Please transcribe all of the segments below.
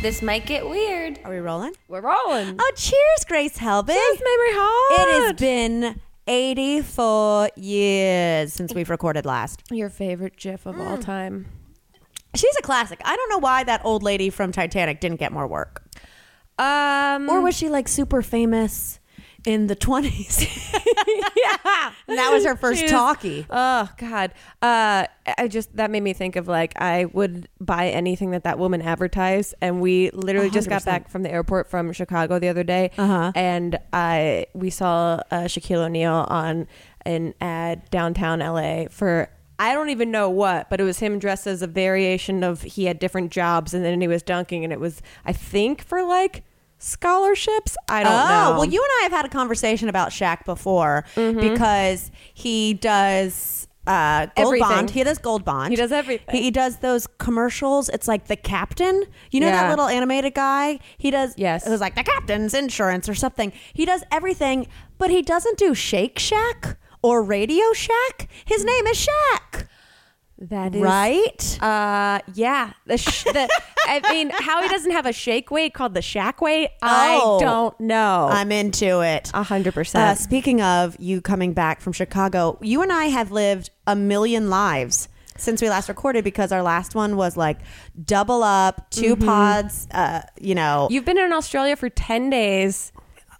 This might get weird. Are we rolling? We're rolling. Oh, cheers, Grace Helbig. Cheers, Mamrie Hart. It has been 84 years since we've recorded last. Your favorite GIF of all time. She's a classic. I don't know why that old lady from Titanic didn't get more work. Um, Or was she like super famous in the 20s? yeah. and that was her first She was- talkie. Oh God. Uh, I just that made me think of like I would buy anything that that woman advertised, and we literally just got back from the airport from Chicago the other day, Uh-huh. and I we saw uh, Shaquille O'Neal on an ad downtown LA for. I don't even know what, but it was him dressed as a variation of he had different jobs and then he was dunking and it was I think for like scholarships. I don't oh, know. well, you and I have had a conversation about Shaq before Mm-hmm. because he does uh, Gold Everything. Bond. He does Gold Bond. He does everything. He, he does those commercials. It's like the captain. You know that little animated guy? He does. Yes. It was like the captain's insurance or something. He does everything, but he doesn't do Shake Shack or Radio Shack. His name is Shaq. That is Right? Uh, yeah. The, sh- the I mean, how he doesn't have a shake weight called the shack weight, Oh. I don't know. I'm into it. A hundred Uh, percent. speaking of you coming back from Chicago, you and I have lived a million lives since we last recorded because our last one was like double up, 2 pods, uh, you know, You've been in Australia for ten days.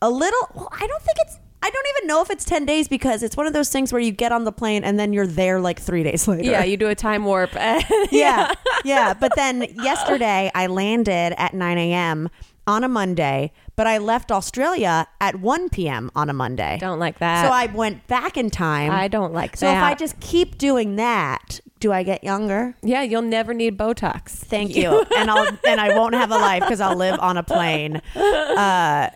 a little. Well, I don't think it's. I don't even know if it's 10 days because it's one of those things where you get on the plane and then you're there like three days later. Yeah, you do a time warp. yeah. Yeah. But then yesterday I landed at 9 a.m. on a Monday, but I left Australia at 1 p.m. on a Monday. Don't like that. So I went back in time. I don't like that. So if I just keep doing that, do I get younger? yeah, you'll never need Botox. Thank you. and I'll and I won't have a life because I'll live on a plane. Uh,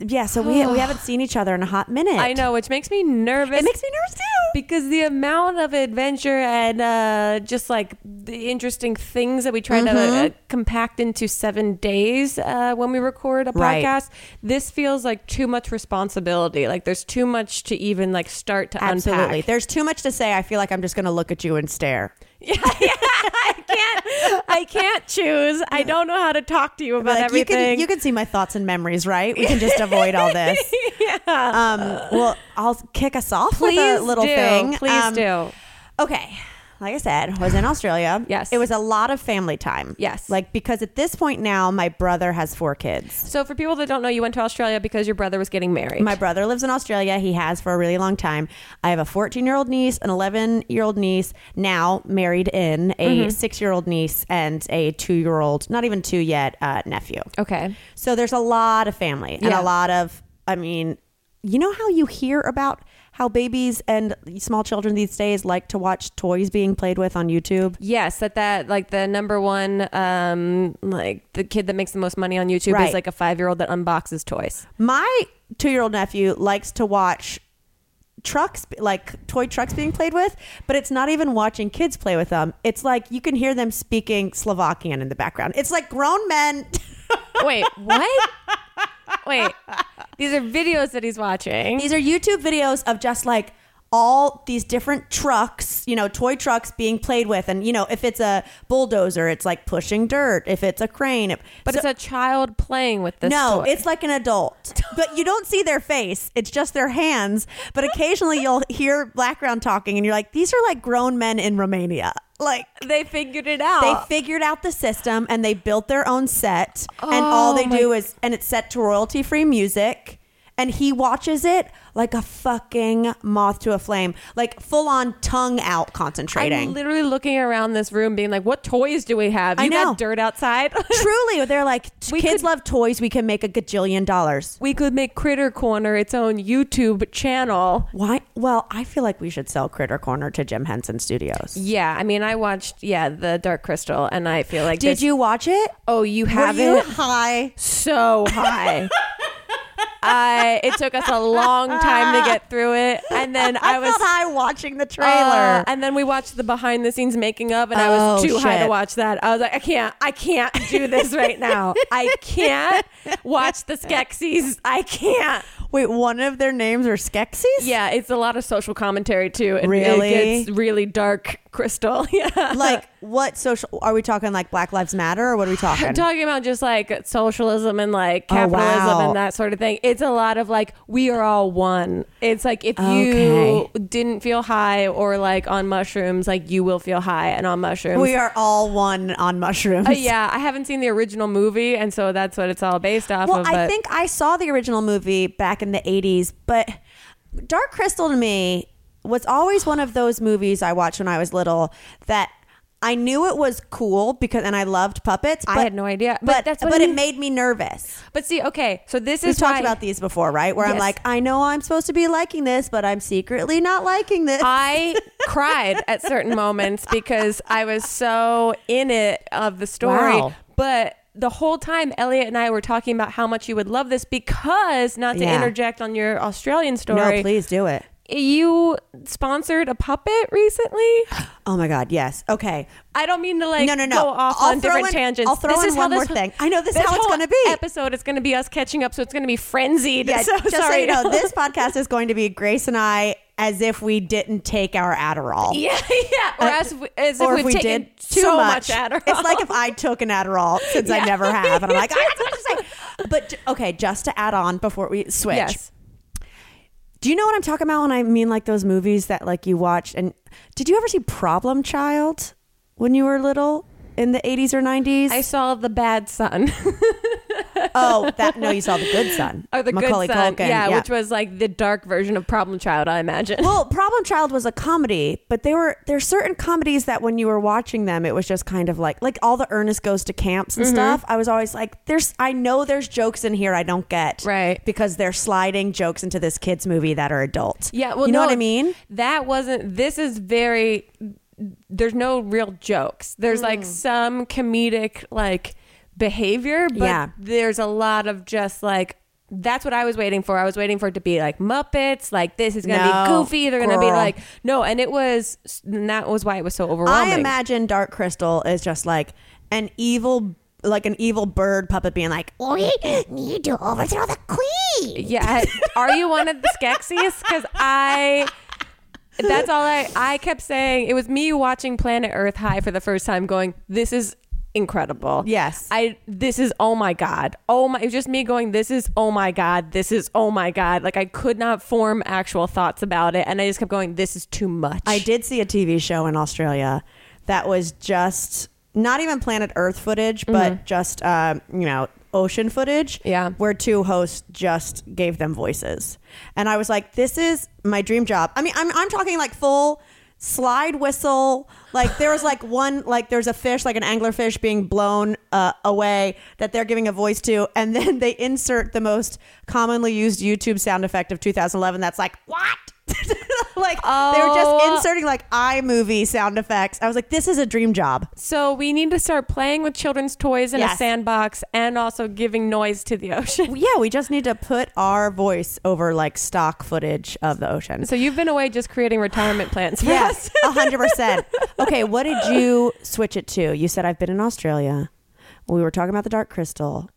yeah. So we we haven't seen each other in a hot minute. I know, which makes me nervous. It makes me nervous too. because the amount of adventure and uh, just like the interesting things that we try to uh, compact into seven days uh, when we record a Right. podcast, this feels like too much responsibility. Like there's too much to even like start to Absolutely. unpack. There's too much to say. I feel like I'm just going to look at you and stare. yeah, yeah, can't. I can't choose. I don't know how to talk to you about Like, you can everything. you can see my thoughts and memories, right? We can just avoid all this. yeah. Um, well, I'll kick us off Please with a little do. thing. Please Um, do. Okay. Like I said, was in Australia. Yes. It was a lot of family time. Yes. Like because at this point now my brother has four kids. So for people that don't know, you went to Australia because your brother was getting married. My brother lives in Australia. He has for a really long time. I have a 14 year old niece, an 11 year old niece, now married in, a six year old niece, and a two year old, not even two yet, uh, nephew. okay. So there's a lot of family and Yeah. a lot of, I mean, you know how you hear about how babies and small children these days like to watch toys being played with on YouTube? Yes, that that like the number one um like the kid that makes the most money on YouTube Right. is like a five year old that unboxes toys. My two year old nephew likes to watch trucks, like toy trucks being played with, but it's not even watching kids play with them. It's like you can hear them speaking Slovakian in the background. It's like grown men. Wait, what? Wait, these are videos that he's watching. These are YouTube videos of just like all these different trucks, you know, toy trucks being played with. And, you know, if it's a bulldozer, it's like pushing dirt. If it's a crane, it, but so- it's a child playing with this. no, toy. it's like an adult, but you don't see their face. It's just their hands. But occasionally you'll hear background talking, and you're like, these are like grown men in Romania. Like they figured it out. they figured out the system and they built their own set, and all they Oh, do is, and it's set to royalty free music. And he watches it like a fucking moth to a flame, like full on tongue out concentrating. I'm literally looking around this room, being like, "What toys do we have? I know. got dirt outside." Truly, they're like, We kids could- love toys. We can make a gajillion dollars. we could make Critter Corner its own YouTube channel. Why? Well, I feel like we should sell Critter Corner to Jim Henson Studios. Yeah, I mean, I watched yeah the Dark Crystal, and I feel like Did this- you watch it? Oh, you Were have you high? so high. I it took us a long time to get through it, and then I, I, was high watching the trailer. uh, and then we watched the behind the scenes making of, and I was Oh, too high to watch that. I was like, I can't, I can't do this right now. I can't watch the Skeksis. I can't. Wait, one of their names are Skeksis? Yeah, it's a lot of social commentary too. and Really? It gets really dark crystal. Yeah. Like what social are we talking like Black Lives Matter or what are we talking? I'm talking about just like socialism and like Oh, capitalism wow. and that sort of thing. It's a lot of like we are all one. It's like if Okay. you didn't feel high or like on mushrooms, like you will feel high and on mushrooms. we are all one on mushrooms. Uh, yeah, I haven't seen the original movie, and so that's what it's all based off Well, of. I but- think I saw the original movie back in the 80s, but Dark Crystal to me was always one of those movies I watched when I was little that I knew it was cool because and I loved puppets. I had no idea. But But that's but, what it made me nervous. But see, okay, so this We've is talked why about these before, right? Where I'm like, I know I'm supposed to be liking this, but I'm secretly not liking this. I cried at certain moments because I was so in it of the story. Wow. But the whole time, Elliot and I were talking about how much you would love this because, not to Yeah. interject on your Australian story. no, please do it. You sponsored a puppet recently. Oh my god, yes. Okay. I don't mean to like No, no, no. go off I'll on different in- tangents. I'll throw this in is one how more this, thing. I know this is how it's gonna be. Episode is going to be us catching up, so it's going to be frenzied. Yeah, so just so sorry. you know, this podcast is going to be Grace and I as if we didn't take our Adderall. yeah, yeah. Or uh, as, if- as if or we've if we did too so much. Adderall. It's like if I took an Adderall since I never have, and I'm like, ah, I have so much to say. But okay, just to add on before we switch, yes. Do you know what I'm talking about when I mean like those movies that like you watched? And did you ever see Problem Child when you were little in the 80s or 90s? I saw the bad son. oh, that no, you saw the Good Son. or the Macaulay good son. Culkin. Yeah, which was like the dark version of Problem Child, I imagine. well, Problem Child was a comedy, but there were there's certain comedies that when you were watching them, it was just kind of like like all the Ernest goes to camps Mm-hmm. and stuff. I was always like, there's I know there's jokes in here I don't get, Right. Because they're sliding jokes into this kids movie that are adult. yeah, well, you know no, what I mean? That wasn't. This is very. There's no real jokes. There's Hmm. like some comedic like behavior, but Yeah. there's a lot of just like. That's what I was waiting for. I was waiting for it to be like Muppets, like this is gonna No, be goofy. They're gonna be like no, and it was. And that was why it was so overwhelming. I imagine Dark Crystal is just like an evil. Like an evil bird puppet being like, we need to overthrow the queen. Yeah. Are you one of the Skeksis? Because I. That's all I. I kept saying. It was me watching Planet Earth High for the first time, going, "This is incredible." Yes. I. This is oh my god. Oh my. It was just me going, "This is oh my god. This is oh my god." Like I could not form actual thoughts about it, and I just kept going, "This is too much." I did see a TV show in Australia that was just not even planet Earth footage, but just um, you know ocean footage. Yeah. where two hosts just gave them voices, and I was like, "This is my dream job." I mean, I'm I'm talking like full slide whistle. Like there was like one like there's a fish like an anglerfish being blown uh, away that they're giving a voice to, and then they insert the most commonly used YouTube sound effect of 2011. That's like what. like they were just Oh. inserting like iMovie sound effects. I was like, this is a dream job. So we need to start playing with children's toys in a sandbox, and also giving noise to the ocean. Yeah, we just need to put our voice over like stock footage of the ocean. So you've been away just creating retirement plans for Yes, a hundred percent. Okay, what did you switch it to? You said I've been in Australia. We were talking about the dark crystal.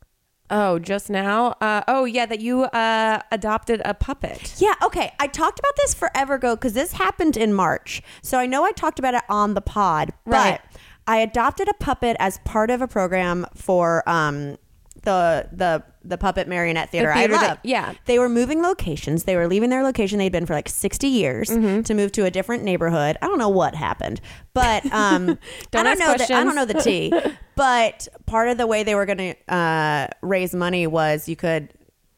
Oh, just now? Uh, oh, yeah, that you uh, adopted a puppet. Yeah, okay. I talked about this forever ago because this happened in March. So I know I talked about it on the pod, Right. but I adopted a puppet as part of a program for um, the the the puppet marionette theater. theater I love. yeah. They were moving locations. They were leaving their location they'd been for like 60 years Mm-hmm. to move to a different neighborhood. I don't know what happened, but um, I Don't don't know. The, I don't know the tea. but part of the way they were going to uh, raise money was you could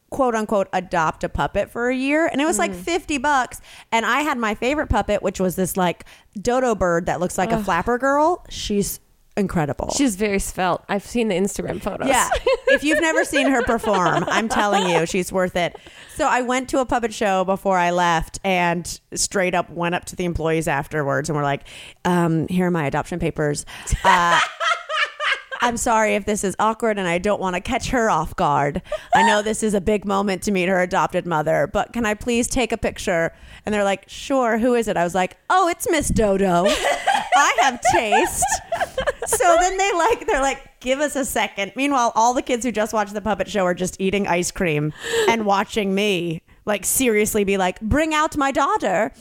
quote unquote adopt a puppet for a year and it was like Mm. 50 bucks and i had my favorite puppet which was this like dodo bird that looks like a flapper girl she's incredible She's very svelte. I've seen the Instagram photos. yeah. if you've never seen her perform, I'm telling you, she's worth it. So I went to a puppet show before I left and straight up went up to the employees afterwards and were like, um, here are my adoption papers. Uh, I'm sorry if this is awkward and I don't want to catch her off guard. I know this is a big moment to meet her adopted mother, but can I please take a picture? And they're like, sure, who is it? I was like, oh, it's Miss Dodo. I have taste. So then they like, they're like, give us a second. Meanwhile, all the kids who just watched the puppet show are just eating ice cream and watching me like seriously be like, bring out my daughter.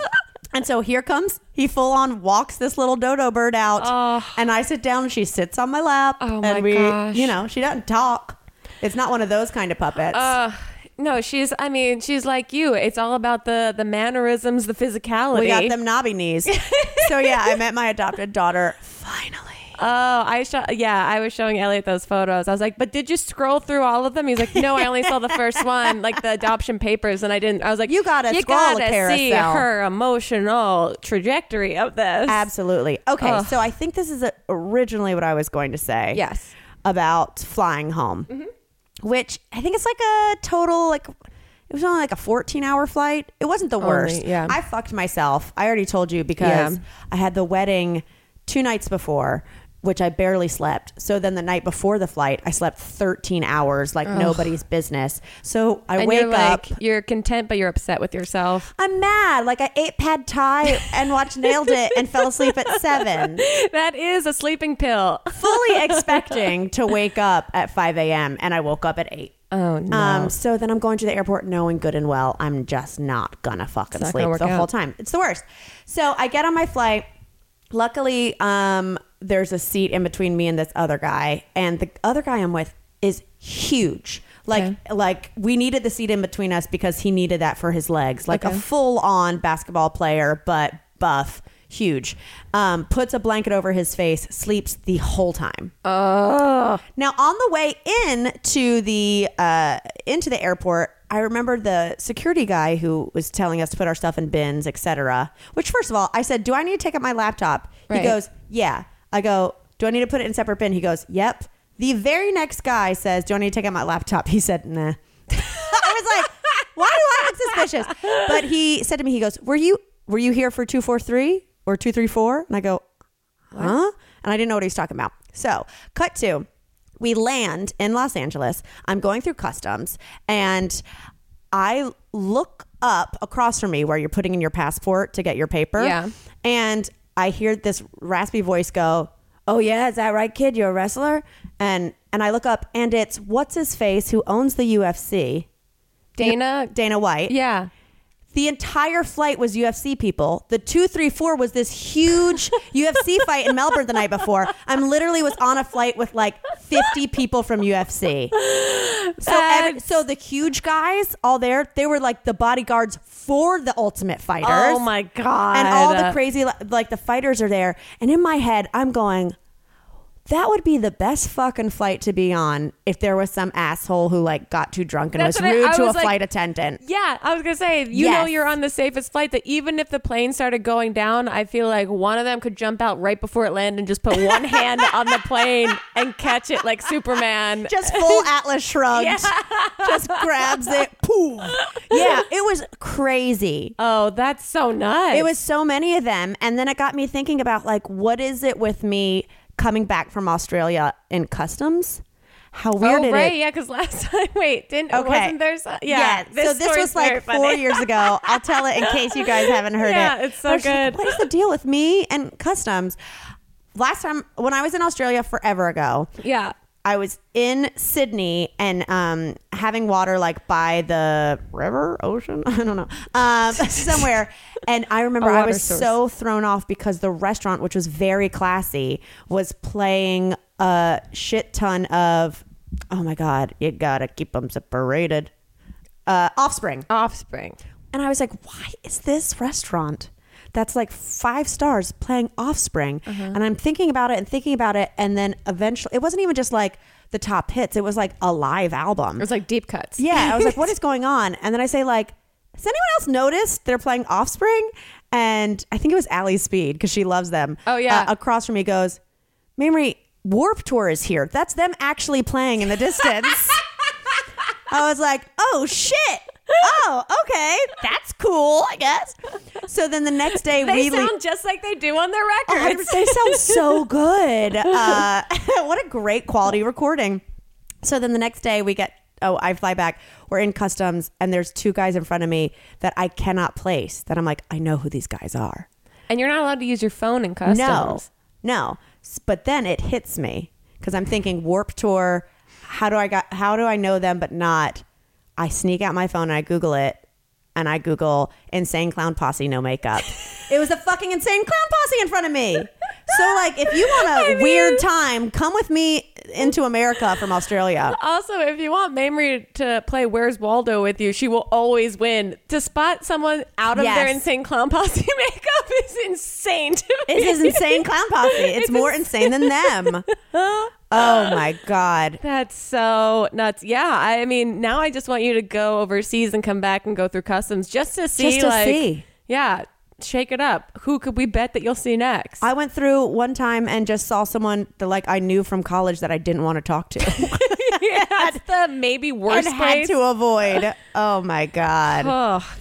And so here comes he full on walks this little dodo bird out, Oh. and I sit down and she sits on my lap, Oh my and we, gosh. you know, she doesn't talk. It's not one of those kind of puppets. Uh, no, she's. I mean, she's like you. It's all about the the mannerisms, the physicality. we got them knobby knees. so yeah, I met my adopted daughter finally. Oh, I show. Yeah, I was showing Elliot those photos. I was like, "But did you scroll through all of them?" He's like, "No, I only saw the first one, like the adoption papers, and I didn't." I was like, You gotta you scroll gotta a see her emotional trajectory of this." Absolutely. Okay, Ugh. so I think this is originally what I was going to say. Yes. Mm-hmm. About flying home, which I think it's like a total like it was only like a 14 hour flight. It wasn't the Only, worst. yeah. I fucked myself. I already told you because Yeah. I had the wedding two nights before, which I barely slept. So then the night before the flight, I slept 13 hours like nobody's business. So I and wake you're up. you're content, but you're upset with yourself. I'm mad. Like I ate pad thai and watched Nailed It and fell asleep at seven. That is a sleeping pill. fully expecting to wake up at 5 a.m. and I woke up at 8. Oh no. Um, so then I'm going to the airport knowing good and well I'm just not gonna fucking not sleep gonna the whole time. It's the worst. So I get on my flight. Luckily, um, there's a seat in between me and this other guy, and the other guy I'm with is huge. Like, Okay. like we needed the seat in between us because he needed that for his legs. Like Okay. a full on basketball player, but buff, huge. Um, puts a blanket over his face, sleeps the whole time. oh. Now, on the way in to the uh, into the airport, I remember the security guy who was telling us to put our stuff in bins, etc. Which, first of all, I said, "Do I need to take up my laptop?" Right. He goes, "Yeah." I go, "Do I need to put it in a separate bin?" He goes, "Yep." The very next guy says, "Do I need to take out my laptop?" He said, "Nah." I was like, "Why do I look suspicious?" But he said to me, he goes, "Were you were you here for two four three or two three four? And I go, huh? And I didn't know what he was talking about. So, cut to, we land in Los Angeles. I'm going through customs and I look up across from me where you're putting in your passport to get your paper. Yeah. And I hear this raspy voice go, Oh yeah, is that right, kid? You're a wrestler? And and I look up and it's what's his face who owns the UFC? Dana. Dana White. Yeah. The entire flight was UFC people. The two, three, four was this huge UFC fight in Melbourne the night before. I'm literally was on a flight with like 50 people from UFC. So, every, so the huge guys all there, they were like the bodyguards for the Ultimate Fighters. Oh my god. And all the crazy, like the fighters are there. And in my head, I'm going, that would be the best fucking flight to be on if there was some asshole who like got too drunk and That's was what I- rude I to a like- flight attendant. Yeah, I was gonna say, you know, you're on the safest flight. That even if the plane started going down, I feel like one of them could jump out right before it landed and just put one hand on the plane and catch it like Superman. just full Atlas shrugged. Just grabs it. Poof. Yeah, it was crazy. oh, that's so nuts. It was so many of them. And then it got me thinking about like, what is it with me coming back from Australia in customs? How weird oh right, is. yeah. Because last time, wait, didn't Okay. wasn't there? Some, yeah, so this was like four years ago. I'll tell it in case you guys haven't heard it. Yeah, it. it's so was just like, good. what is the deal with me and customs? Last time when I was in Australia forever ago, Yeah, I was in Sydney and um, having water like by the river, ocean, I don't know, um, somewhere. And I remember I was source. so thrown off because the restaurant, which was very classy, was playing a shit ton of, oh my God, you gotta keep them separated. Uh, offspring. Offspring. And I was like, why is this restaurant that's like five stars playing Offspring? Uh-huh. And I'm thinking about it and thinking about it. And then eventually, it wasn't even just like the top hits, it was like a live album. It was like deep cuts. Yeah. I was like, what is going on? And then I say, like, has anyone else noticed they're playing Offspring? And I think it was Allie Speed because she loves them. Oh, yeah. Uh, across from me goes, Mamrie, Warped Tour is here. That's them actually playing in the distance. I was like, oh shit. Oh, okay. That's cool, I guess. So then the next day They we sound leave. just like they do on their Oh, records. they sound so good. Uh, what a great quality recording. So then the next day we get, oh, I fly back. We're in customs, and there's two guys in front of me that I cannot place. That I'm like, I know who these guys are. and you're not allowed to use your phone in customs. No, no. But then it hits me because I'm thinking Warped Tour. How do I got? How do I know them but not? I sneak out my phone and I Google it, and I Google insane clown posse no makeup. it was a fucking insane clown posse in front of me. So like, if you want a I mean- weird time, come with me into America from Australia. Also, if you want Mamrie to play Where's Waldo with you, she will always win. To spot someone out of their insane clown posse makeup is insane to me. It's insane clown posse. It's, It's more insane than them. Oh my god. That's so nuts. Yeah, I mean, now I just want you to go overseas and come back and go through customs just to see, Just to like, see. yeah, shake it up. Who could we bet that you'll see next? I went through one time and just saw someone that like I knew from college that I didn't want to talk to. yeah, that's the maybe worst and had place. to avoid. Oh my god. Oh,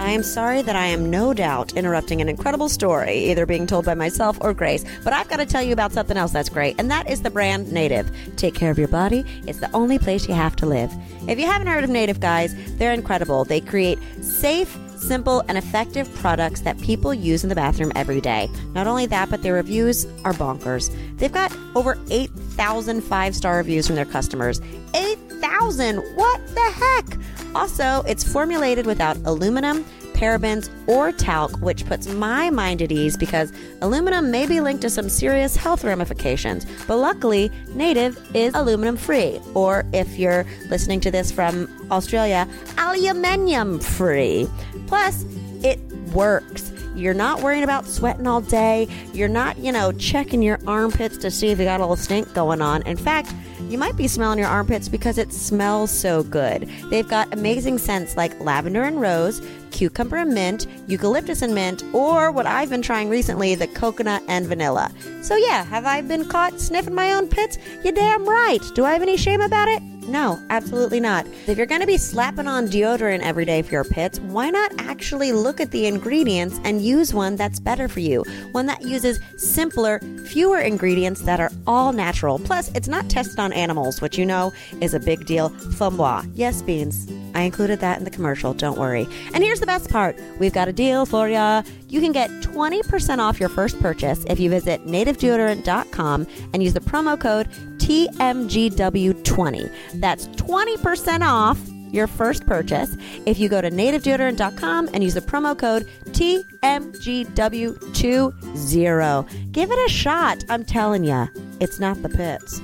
I am sorry that I am no doubt interrupting an incredible story, either being told by myself or Grace, but I've got to tell you about something else that's great, and that is the brand Native. Take care of your body, it's the only place you have to live. If you haven't heard of Native, guys, they're incredible. They create safe, simple, and effective products that people use in the bathroom every day. Not only that, but their reviews are bonkers. They've got over 8,000 five star reviews from their customers. 8,000! What the heck? Also, it's formulated without aluminum, parabens, or talc, which puts my mind at ease because aluminum may be linked to some serious health ramifications. But luckily, Native is aluminum free, or if you're listening to this from Australia, aluminium free. Plus, it works. You're not worrying about sweating all day. You're not, you know, checking your armpits to see if you got a little stink going on. In fact, you might be smelling your armpits because it smells so good. They've got amazing scents like lavender and rose, cucumber and mint, eucalyptus and mint, or what I've been trying recently, the coconut and vanilla. So, yeah, have I been caught sniffing my own pits? You damn right. Do I have any shame about it? No, absolutely not. If you're going to be slapping on deodorant every day for your pits, why not actually look at the ingredients and use one that's better for you? One that uses simpler, fewer ingredients that are all natural. Plus, it's not tested on animals, which you know is a big deal. Flambois. Yes, beans. I included that in the commercial, don't worry. And here's the best part we've got a deal for ya. You can get 20% off your first purchase if you visit nativedeodorant.com and use the promo code TMGW20. That's 20% off your first purchase if you go to nativedeodorant.com and use the promo code TMGW20. Give it a shot. I'm telling you, it's not the pits.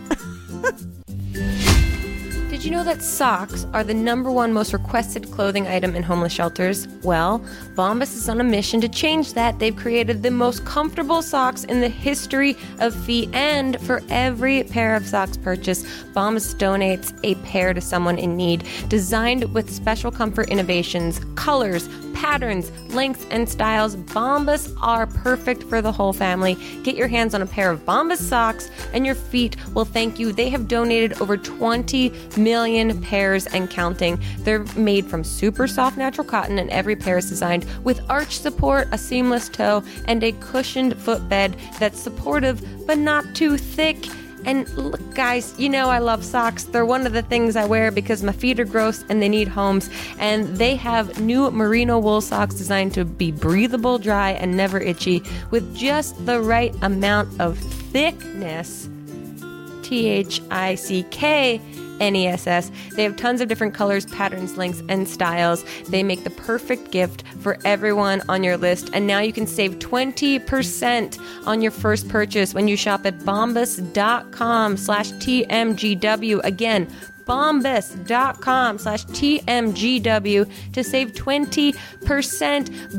Did you know that socks are the number one most requested clothing item in homeless shelters? Well, Bombas is on a mission to change that. They've created the most comfortable socks in the history of feet, and for every pair of socks purchased, Bombas donates a pair to someone in need. Designed with special comfort innovations, colors, patterns, lengths, and styles, Bombas are perfect for the whole family. Get your hands on a pair of Bombas socks, and your feet will thank you. They have donated over 20 million pairs and counting. They're made from super soft natural cotton, and every pair is designed with arch support, a seamless toe, and a cushioned footbed that's supportive but not too thick. And look, guys, you know I love socks. They're one of the things I wear because my feet are gross and they need homes. And they have new merino wool socks designed to be breathable, dry, and never itchy with just the right amount of thickness. T H I C K N E S S. They have tons of different colors, patterns, lengths, and styles. They make the perfect gift for everyone on your list. And now you can save 20% on your first purchase when you shop at bombas.com slash TMGW. Again, bombas.com slash TMGW to save 20%.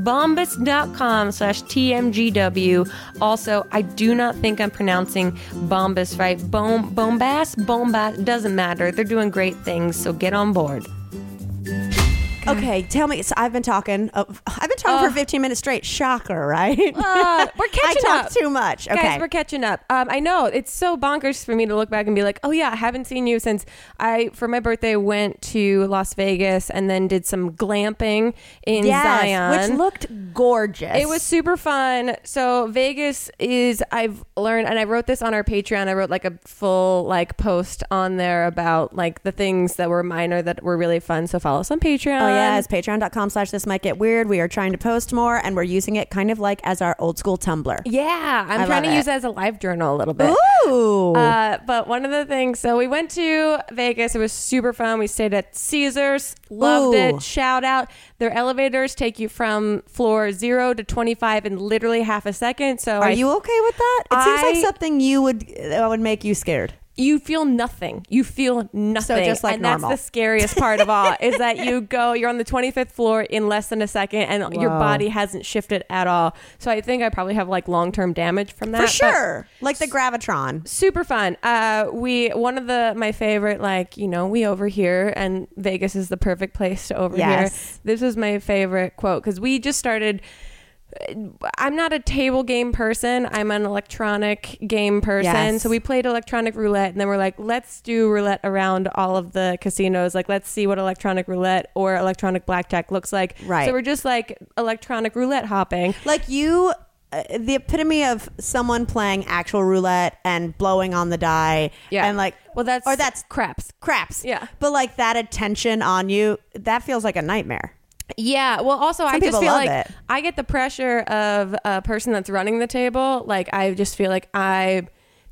Bombas.com slash TMGW. Also, I do not think I'm pronouncing Bombas right. Bom, Bombas? Bombas, doesn't matter. They're doing great things, so get on board. Okay, tell me. So I've been talking. Uh, I've been talking for 15 minutes straight. Shocker, right? Uh, we're catching I talk up. too much. Okay. Guys, we're catching up. Um, I know it's so bonkers for me to look back and be like, "Oh yeah, I haven't seen you since I for my birthday went to Las Vegas and then did some glamping in Zion, which looked gorgeous. It was super fun. So Vegas is I've learned and I wrote this on our Patreon. I wrote like a full like post on there about like the things that were minor that were really fun. So follow us on Patreon. Oh yes. Patreon.com slash this might get weird. We are trying to post more and we're using it kind of like as our old school Tumblr. Yeah, I'm I trying to love use it. it as a live journal a little bit. Ooh. Uh, but one of the things, so we went to Vegas. It was super fun. We stayed at Caesars. Loved Ooh. it. Shout out. Their elevators take you from floor zero to 25 in literally half a second. So are I- you okay with that? It seems like something you would that would make you scared. You feel nothing. You feel nothing. So just like and normal. that's the scariest part of all is that you go, you're on the 25th floor in less than a second, and your body hasn't shifted at all. So I think I probably have like long term damage from that. For sure. Like the Gravitron. super fun uh we one of the my favorite like you know we over here and vegas is the perfect place to overhear Yes. this was my favorite quote because we just started I'm not a table game person. I'm an electronic game person. Yes. So we played electronic roulette and then we're like, let's do roulette around all of the casinos. Like, let's see what electronic roulette or electronic blackjack looks like. Right. So we're just like electronic roulette hopping. Like you, uh, the epitome of someone playing actual roulette and blowing on the die. Yeah. And like, Well, that's or that's craps. craps. Yeah. But like that attention on you, that feels like a nightmare. Yeah. Well, also, I just feel like it. I get the pressure of a person that's running the table. Like, I just feel like I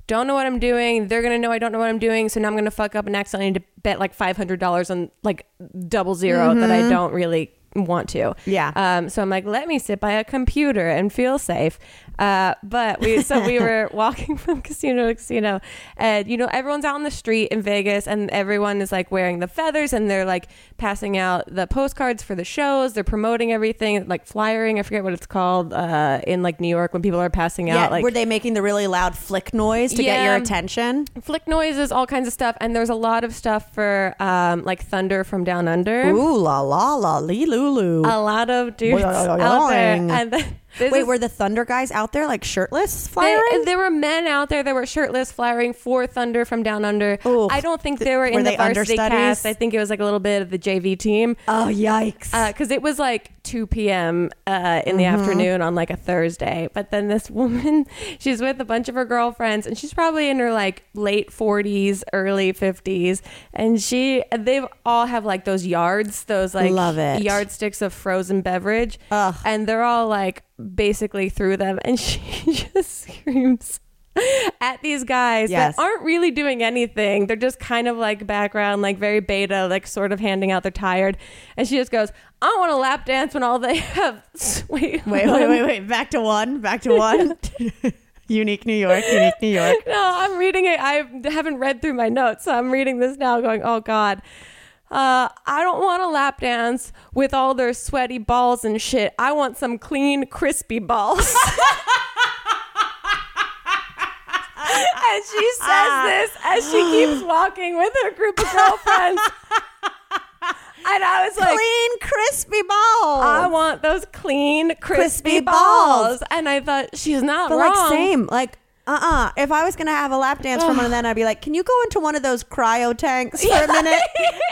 don't know what I'm doing. They're going to know I don't know what I'm doing. So now I'm going to fuck up and accidentally need to bet like $500 on like double 0 that I don't really want to. Mm-hmm. Yeah. Um, so I'm like, let me sit by a computer and feel safe. Uh, but we, so we were walking from casino to casino and, you know, everyone's out on the street in Vegas and everyone is like wearing the feathers and they're like passing out the postcards for the shows. They're promoting everything, like flyering. I forget what it's called, uh, in like New York when people are passing Yeah. out. Like were they making the really loud flick noise to get your attention? flick noises, all kinds of stuff. And there's a lot of stuff for, um, like Thunder from Down Under. Ooh la la la lee lulu. A lot of dudes out there. And then, this Wait, is- were the Thunder guys out there like shirtless They- flying? there were men out there that were shirtless, flying for Thunder from Down Under. Ooh. I don't think they were Were in they the varsity understudies? cast. I think it was like a little bit of the JV team oh yikes! because it was like 2 p.m. Uh, in the Mm-hmm. afternoon on like a Thursday. But then this woman, she's with a bunch of her girlfriends, and she's probably in her like late 40s, early 50s, and she they all have like those yards, those like Love it. yardsticks of frozen beverage, Ugh. and they're all like basically through them, and she just screams. At these guys Yes. that aren't really doing anything. They're just kind of like background, like very beta, like sort of handing out they're tired. And she just goes, I want to lap dance when all they have. Wait, wait, wait, wait, wait. Back to one. Back to one. unique New York. Unique New York. No, I'm reading it. I haven't read through my notes, so I'm reading this now, going, "Oh God, uh, I don't want a lap dance with all their sweaty balls and shit. I want some clean, crispy balls." and she says this as she keeps walking with her group of girlfriends. And I was like, Clean, crispy balls. I want those clean, crispy, Crispy balls. balls. And I thought she's not but wrong. like same. Like uh uh If I was gonna have a lap dance from one of them, I'd be like, "Can you go into one of those cryo tanks for a minute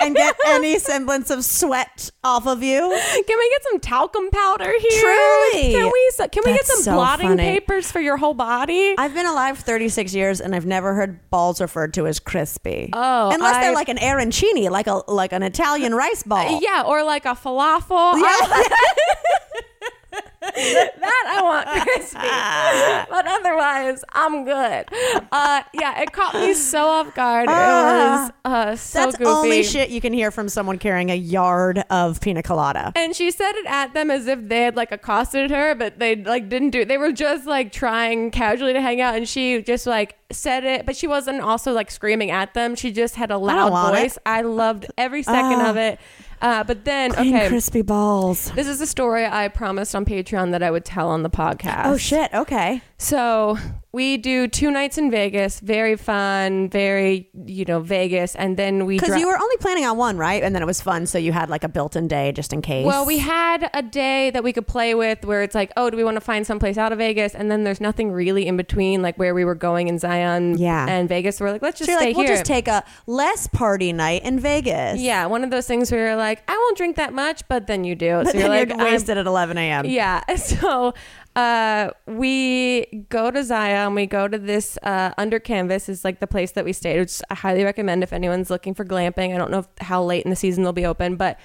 and get any semblance of sweat off of you?" Can we get some talcum powder here? Truly. Can we? Can we get some so blotting funny. papers for your whole body? I've been alive 36 years and I've never heard balls referred to as crispy. Oh, unless I- they're like an arancini, like a like an Italian rice ball. yeah, or like a falafel. that I want crispy, but otherwise I'm good. Uh, yeah, it caught me so off guard. It was uh, so That's goofy. only shit you can hear from someone carrying a yard of pina colada. And she said it at them as if they had like accosted her, but they like didn't do it. They were just like trying casually to hang out, and she just like said it, but she wasn't also like screaming at them. She just had a loud want voice. I loved every second Ah. of it. Uh, but then, Clean, okay, crispy balls. this is a story I promised on Patreon that I would tell on the podcast. Oh shit. Okay. So we do two nights in Vegas. Very fun. Very you know Vegas, and then we Because dri- you were only planning on one, right? And then it was fun, so you had like a built-in day just in case. Well, we had a day that we could play with where it's like, oh, do we want to find someplace out of Vegas? And then there's nothing really in between, like where we were going in Zion Yeah. and Vegas. So we're like, let's just so stay like, we'll just take a less party night in Vegas. yeah, one of those things where you're like, I won't drink that much, but then you do. But so you're like, you're I'm- wasted at 11 a.m. Yeah. So uh, we go to Zion. We go to this uh, Under Canvas is like the place that we stayed, which I highly recommend if anyone's looking for glamping. I don't know if, how late in the season they'll be open, but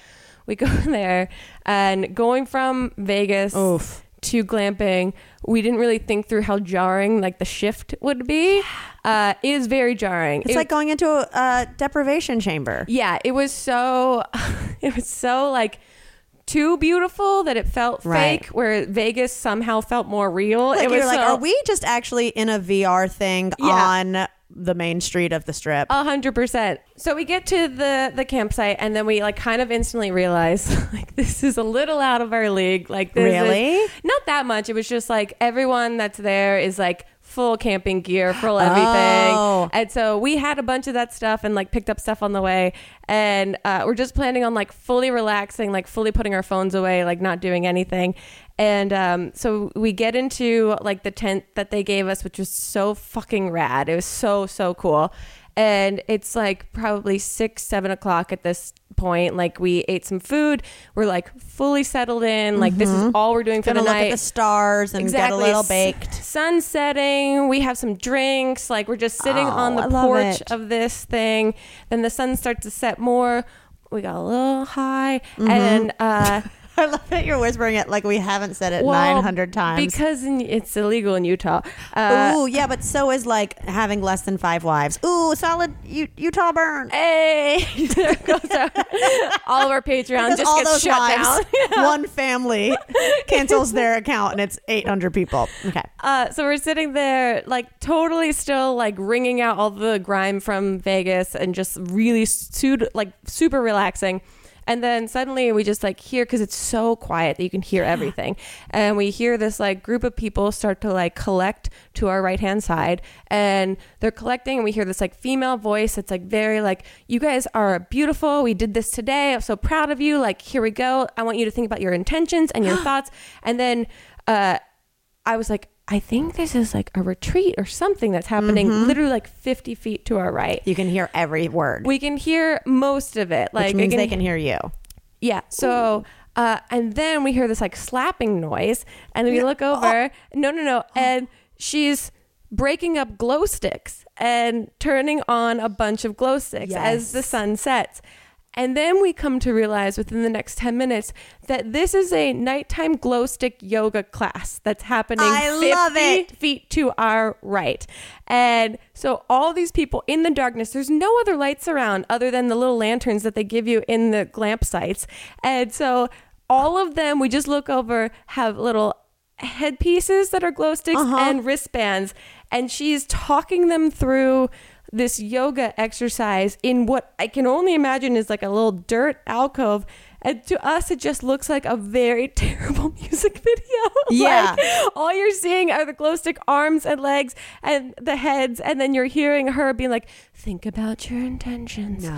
we go there, and going from Vegas Oof. to glamping, we didn't really think through how jarring like the shift would be. Uh, it is very jarring. It's It- like going into a, a deprivation chamber. yeah, it was so it was so like too beautiful that it felt Right. fake. Where Vegas somehow felt more real. Like it was like, so- are we just actually in a VR thing Yeah. on the main street of the strip? A hundred percent. So we get to the the campsite, and then we like kind of instantly realize like this is a little out of our league. Like this is- Really? not that much. It was just like everyone that's there is like full camping gear, full everything, Oh. and so we had a bunch of that stuff and like picked up stuff on the way, and uh, we're just planning on like fully relaxing, like fully putting our phones away, like not doing anything. And um, so we get into like the tent that they gave us, which was so fucking rad. It was so so cool. And it's like probably six, seven o'clock at this point. Like we ate some food. We're like fully settled in. Like this is all we're doing for Gonna the look night. at the stars and get a little S- baked. Sun setting. We have some drinks. Like we're just sitting Oh, on the I love porch it. of this thing. Then the sun starts to set more. We got a little high, Mm-hmm. and uh, I love that you're whispering it like we haven't said it well, 900 times. because in, it's illegal in Utah. Uh, Ooh, yeah, but so is like having less than five wives. Ooh, solid U- Utah burn. Hey, there goes our, all of our Patreon Because just all gets shut wives, down. one family cancels their account and it's 800 people. Okay. Uh, so we're sitting there, like totally still, like wringing out all the grime from Vegas, and just really su- like super relaxing. And then suddenly we just like hear because it's so quiet that you can hear everything, and we hear this like group of people start to like collect to our right hand side, and they're collecting, and we hear this like female voice that's like very like, "You guys are beautiful. We did this today. I'm so proud of you. Like here we go. I want you to think about your intentions and your thoughts." And then uh, I was like, I think this is like a retreat or something that's happening Mm-hmm. literally like 50 feet to our right. You can hear every word, We can hear most of it. Like which means they can hear you. yeah. So, uh, and then we hear this like slapping noise, and we look Oh. over. No, no, no. And she's breaking up glow sticks and turning on a bunch of glow sticks as the sun sets. And then we come to realize within the next 10 minutes that this is a nighttime glow stick yoga class that's happening I 50 love it. feet to our right. And so all these people in the darkness, there's no other lights around other than the little lanterns that they give you in the glamp sites. And so all of them, we just look over, have little headpieces that are glow sticks Uh-huh. and wristbands. And she's talking them through this yoga exercise in what I can only imagine is like a little dirt alcove. And to us, it just looks like a very terrible music video. Yeah. Like, all you're seeing are the glow stick arms and legs and the heads. And then you're hearing her being like, think about your intentions.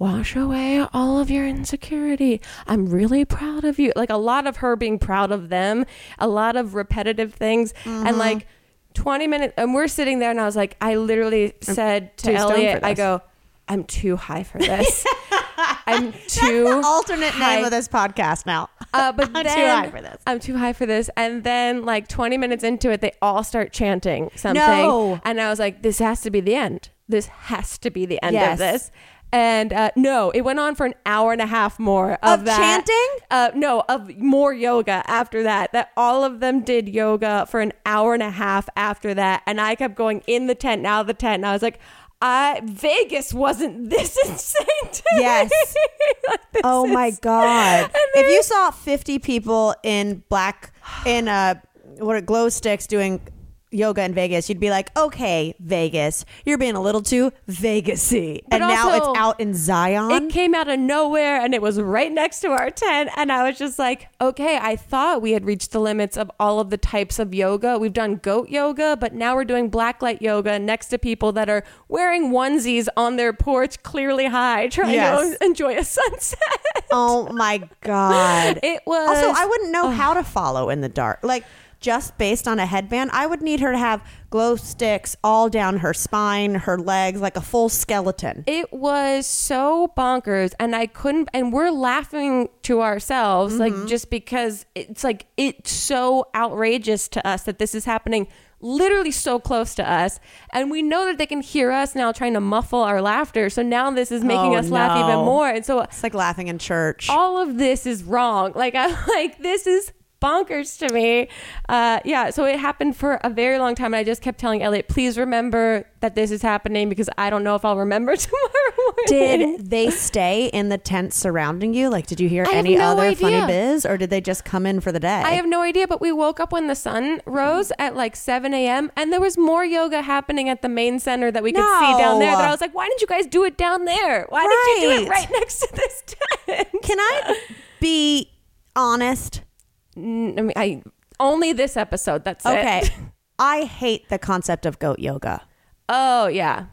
Wash away all of your insecurity. I'm really proud of you. Like a lot of her being proud of them, a lot of repetitive things. Mm-hmm. And like 20 minutes, and we're sitting there, and I was like, I literally said to too stoned Elliot, for I this. go, I'm too high for this. I'm too the alternate high name of this podcast now. uh, but I'm then, too high for this. I'm too high for this. And then, like 20 minutes into it, they all start chanting something. No. And I was like, this has to be the end. This has to be the end Yes. of this. And uh, no, it went on for an hour and a half more of, Of that. chanting? Uh, no, of more yoga after that. That all of them did yoga for an hour and a half after that. And I kept going in the tent, out of the tent. And I was like, I Vegas wasn't this insane. To Yes. Like, this Oh my god! If you saw fifty people in black in uh what are glow sticks doing yoga in Vegas, you'd be like, okay, Vegas, you're being a little too Vegasy, But and now it's out in Zion. It came out of nowhere and it was right next to our tent. And I was just like, okay, I thought we had reached the limits of all of the types of yoga. We've done goat yoga, but now we're doing blacklight yoga next to people that are wearing onesies on their porch, clearly high, trying Yes. to enjoy a sunset. oh my god! It was. Also, I wouldn't know how to follow in the dark. Like just based on a headband, I would need her to have glow sticks all down her spine, her legs, like a full skeleton. It was so bonkers, and I couldn't. And we're laughing to ourselves, Mm-hmm. like just because it's like it's so outrageous to us that this is happening literally so close to us. And we know that they can hear us now trying to muffle our laughter. So now this is making Oh, us laugh even more. And so It's like laughing in church. all of this is wrong. Like I'm like, this is bonkers to me. Uh, yeah. So it happened for a very long time, and I just kept telling Elliot, please remember that this is happening because I don't know if I'll remember tomorrow morning. Did they stay in the tent surrounding you? Like, did you hear I any no other idea. funny biz, or did they just come in for the day? I have no idea, but we woke up when the sun rose at like 7 a.m. and there was more yoga happening at the main center that we could see down there. That I was like, why didn't you guys do it down there? Why did you do it Right. right next to this tent? Can I be honest? N- I mean, I only this episode. That's Okay. it. I hate the concept of goat yoga. Oh yeah.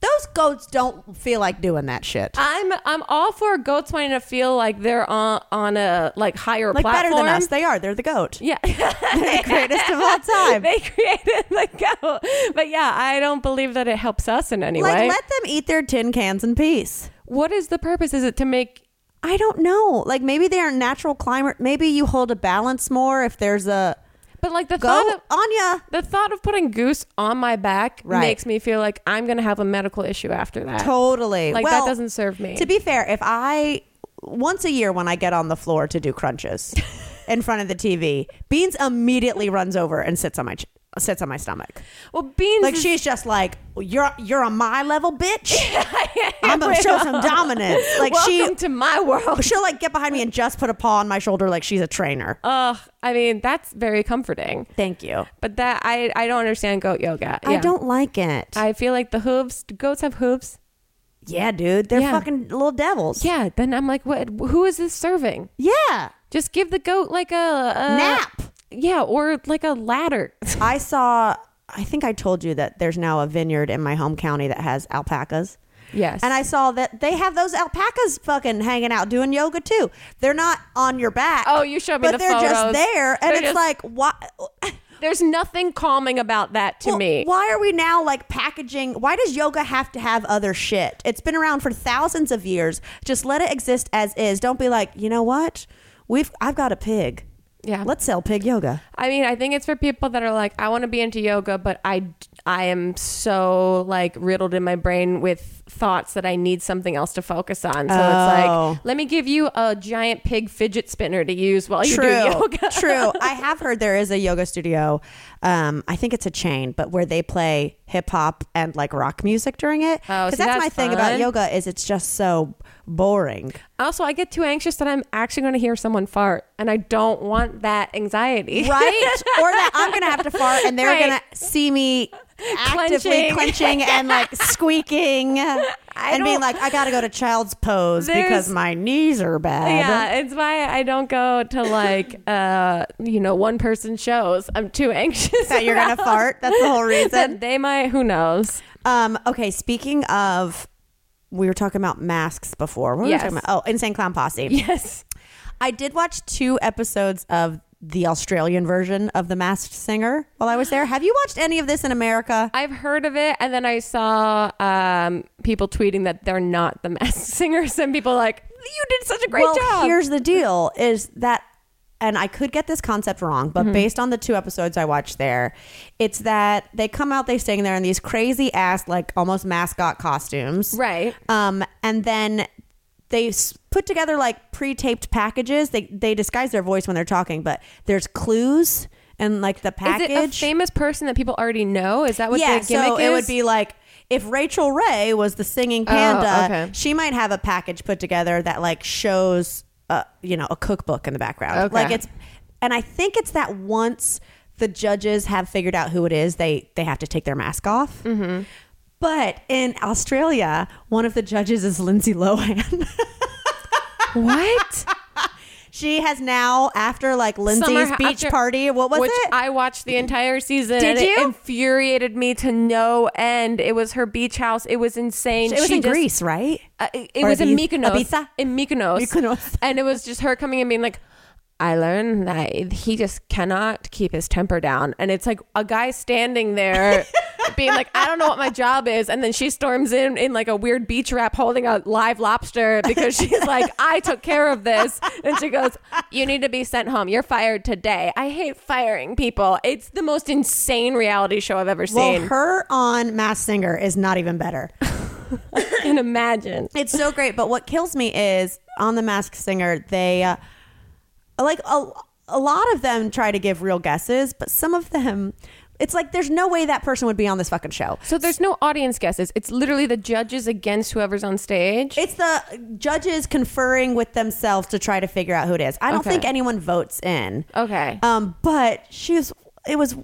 Those goats don't feel like doing that shit. I'm I'm all for goats wanting to feel like they're on on a like higher like platform. better than us. They are. They're the goat. Yeah, They're the greatest of all time. they created the goat, but yeah, I don't believe that it helps us in any like way. let them eat their tin cans in peace. what is the purpose? Is it to make? I don't know. Like maybe they are natural climber. Maybe you hold a balance more if there's a But like the goat thought of on ya. the thought of putting goose on my back Right. makes me feel like I'm gonna have a medical issue after that. Totally. Like well, that doesn't serve me. To be fair, if I once a year when I get on the floor to do crunches in front of the TV, Beans immediately runs over and sits on my ch- sits on my stomach. well, beans Like is- she's just like, "You're you're on my level, bitch. I'm gonna show some dominance." Like welcome she to my world. she'll like get behind me and just put a paw on my shoulder like she's a trainer. Ugh, I mean that's very comforting. Thank you. But that I I don't understand goat yoga. I Yeah. don't like it. I feel like the hooves. Do goats have hooves? yeah, dude, they're Yeah. fucking little devils. Yeah. Then I'm like, what? Who is this serving? Yeah. Just give the goat like a, a Nap. Yeah, or like a ladder. I saw. I think I told you that there's now a vineyard in my home county that has alpacas. yes. And I saw that they have those alpacas fucking hanging out doing yoga too. They're not on your back. Oh, you showed me but the they're just there, and They're it's just- like, why? There's nothing calming about that to well, me. Why are we now like packaging? Why does yoga have to have other shit? It's been around for thousands of years. Just let it exist as is. Don't be like, you know what? We've I've got a pig. Yeah. Let's sell pig yoga. I mean, I think it's for people that are like, I want to be into yoga, but I, I am so like riddled in my brain with thoughts that I need something else to focus on. So Oh. it's like, let me give you a giant pig fidget spinner to use while you do yoga. True. I have heard there is a yoga studio. Um, I think it's a chain, but where they play hip hop and like rock music during it. Oh, see, that's, my that's thing about yoga is it's just so boring. Also, I get too anxious that I'm actually going to hear someone fart, and I don't want that anxiety. Right? or that I'm gonna have to fart and they're Right. gonna see me actively Clenching. clenching and like squeaking and being like, I gotta go to child's pose because my knees are bad. Yeah, it's why I don't go to like uh you know one person shows. I'm too anxious That you're gonna fart. That's the whole reason. that they might. Who knows? Um, okay, speaking of we were talking about masks before. What were Yes. we talking about? Oh, Insane Clown Posse. Yes. I did watch two episodes of the Australian version of The Masked Singer while I was there. Have you watched any of this in America? I've heard of it, and then I saw um, people tweeting that they're not the masked singers, and people like, "You did such a great well, job." here's the deal: is that, and I could get this concept wrong, Mm-hmm. but based on the two episodes I watched there, it's that they come out, they sing there in these crazy ass, like almost mascot costumes, right? Um, and then they put together like pre-taped packages. They they disguise their voice when they're talking, but there's clues and like the package. Is it a famous person that people already know? Is that what yeah, the gimmick so is? it would be like if Rachael Ray was the singing panda, Oh, okay. she might have a package put together that like shows, uh, you know, a cookbook in the background. Okay. Like it's, and I think it's that once the judges have figured out who it is, they they have to take their mask off. Mm-hmm. But in Australia, one of the judges is Lindsay Lohan. what? She has now, after like Lindsay's Summer- beach after- party, what was which it? I watched the entire season. Did and you? It infuriated me to no end. It was her beach house. It was insane. it was She in just- Greece, right? Uh, it it Or was in Ibiza- Mykonos. Ibiza? In Mykonos. Mykonos. And it was just her coming and being like, I learned that he just cannot keep his temper down. And it's like a guy standing there being like, I don't know what my job is. And then she storms in in like a weird beach wrap holding a live lobster because she's like, I took care of this. And she goes, You need to be sent home. You're fired today. I hate firing people. It's the most insane reality show I've ever Well, seen. her on Masked Singer is not even better. I can imagine. It's so great. But what kills me is on the Masked Singer, they uh, like a, a lot of them try to give real guesses, but some of them, it's like there's no way that person would be on this fucking show. So there's no audience guesses. It's literally the judges against whoever's on stage. It's the judges conferring with themselves to try to figure out who it is. I don't Okay. think anyone votes in. okay. Um, but she was. It was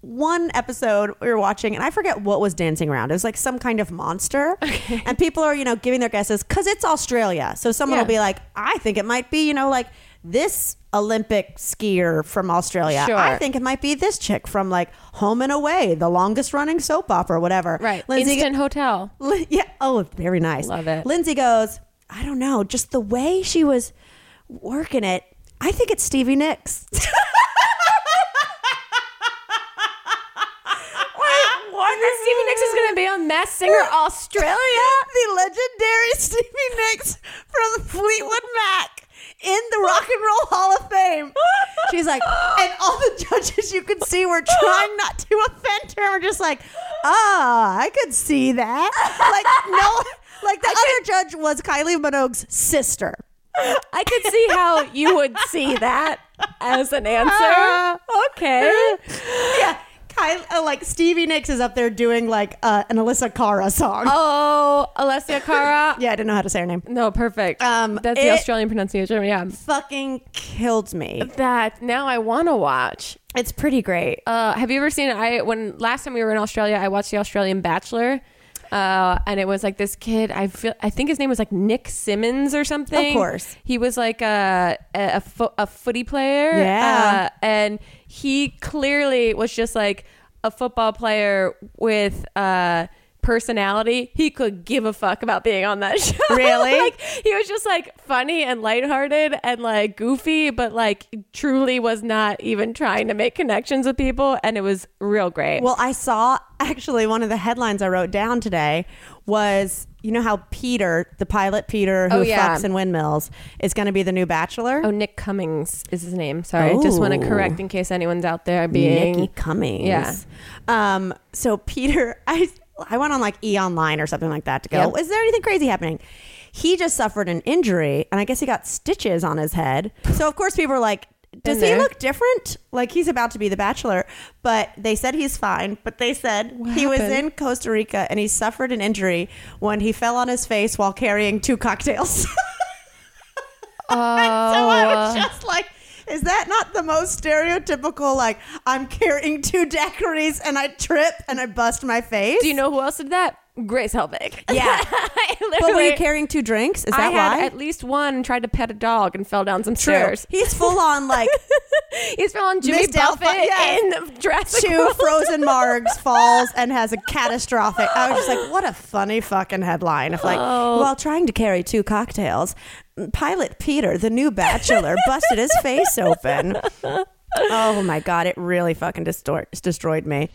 one episode we were watching, and I forget what was dancing around. It was like some kind of monster, and people are you know giving their guesses because it's Australia. So someone Yeah. will be like, I think it might be you know like this Olympic skier from Australia. Sure. I think it might be this chick from like Home and Away, the longest running soap opera, whatever. right. Lindsay, Instant hotel. Lin- yeah. Oh, very nice. Love it. Lindsay goes, I don't know, just the way she was working it. I think it's Stevie Nicks. What? Stevie Nicks is going to be on Masked Singer Australia? the legendary Stevie Nicks from Fleetwood Mac in the Rock and Roll Hall of Fame. She's like, and all the judges you could see were trying not to offend her. We're just like, ah, I could see that. Like, no, like the other judge was Kylie Minogue's sister. I could see how you would see that as an answer. Okay. Yeah. Kylie, uh, like Stevie Nicks is up there doing like uh, an Alyssa Cara song. Oh, Alessia Cara. Yeah, I didn't know how to say her name. No, perfect. Um, That's the it- Australian pronunciation. Yeah. Fucking killed me. That now I want to watch. It's pretty great. Uh, have you ever seen? I when last time we were in Australia, I watched the Australian Bachelor. Uh, and it was like this kid. I feel. I think his name was like Nick Simmons or something. Of course. he was like a a, a, fo- a footy player. Yeah. uh, and he clearly was just like a football player with uh personality. He could give a fuck about being on that show. Really? like he was just like funny and lighthearted and like goofy, but like truly was not even trying to make connections with people, and it was real great. Well, I saw actually one of the headlines I wrote down today was you know how Peter, the pilot Peter who Oh, yeah. fucks in windmills, is going to be the new Bachelor. Oh, Nick Cummins is his name. Sorry, just want to correct in case anyone's out there being. Nikki Cummins. Yeah. Um. So Peter, I I went on like E Online or something like that to go. Yep. Is there anything crazy happening? He just suffered an injury, and I guess he got stitches on his head. So of course people are like. Does he look different? Like he's about to be the bachelor, but they said he's fine. But they said What he was in Costa Rica and he suffered an injury when he fell on his face while carrying two cocktails. Oh, So I was just like, is that not the most stereotypical? Like, I'm carrying two daiquiris and I trip and I bust my face. do you know who else did that? Grace Helbig. Yeah. But were you carrying two drinks? Is I that had why? at least one and tried to pet a dog and fell down some True. stairs. He's full on like He's feeling Jimmy Missed Buffett yes. in Jurassic two World. frozen margs, falls, and has a catastrophic. I was just like, what a funny fucking headline. of like, Oh. while trying to carry two cocktails, pilot Peter, the new bachelor, busted his face open. Oh my god, it really fucking distort- destroyed me.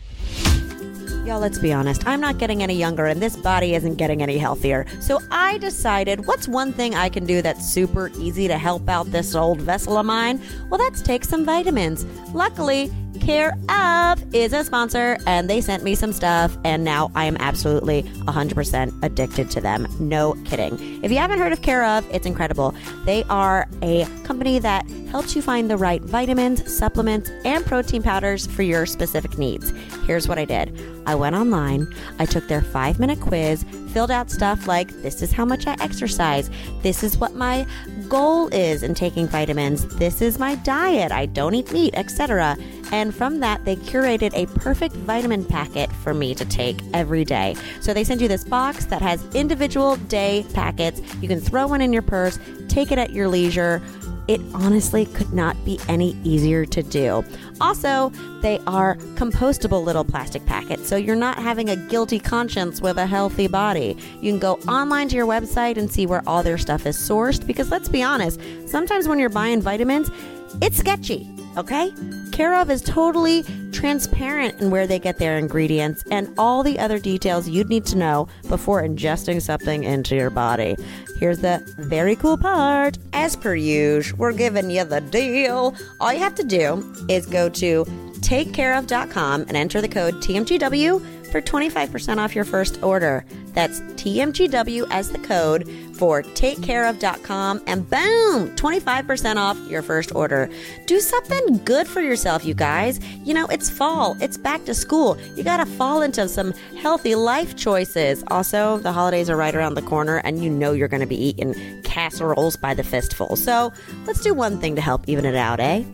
Y'all, let's be honest. I'm not getting any younger, and this body isn't getting any healthier. So I decided, what's one thing I can do that's super easy to help out this old vessel of mine? Well, that's take some vitamins. Luckily, Care of is a sponsor, and they sent me some stuff, and now I am absolutely 100% addicted to them. No kidding. If you haven't heard of Care of, it's incredible. They are a company that helps you find the right vitamins, supplements, and protein powders for your specific needs. Here's what I did I went online, I took their five minute quiz, filled out stuff like this is how much I exercise, this is what my goal is in taking vitamins, this is my diet, I don't eat meat, etc. And from that, they curated a perfect vitamin packet for me to take every day. So they send you this box that has individual day packets. You can throw one in your purse, take it at your leisure. It honestly could not be any easier to do. Also, they are compostable little plastic packets, so you're not having a guilty conscience with a healthy body. You can go online to your website and see where all their stuff is sourced because let's be honest, sometimes when you're buying vitamins, it's sketchy, okay? Care of is totally transparent in where they get their ingredients and all the other details you'd need to know before ingesting something into your body. Here's the very cool part. As per usual, we're giving you the deal. All you have to do is go to takecareof.com and enter the code TMGW for 25% off your first order. That's TMGW as the code for takecareof.com and boom, 25% off your first order. Do something good for yourself, you guys. You know, it's fall, it's back to school. You got to fall into some healthy life choices. Also, the holidays are right around the corner and you know you're going to be eating casseroles by the fistful. So, let's do one thing to help even it out, eh?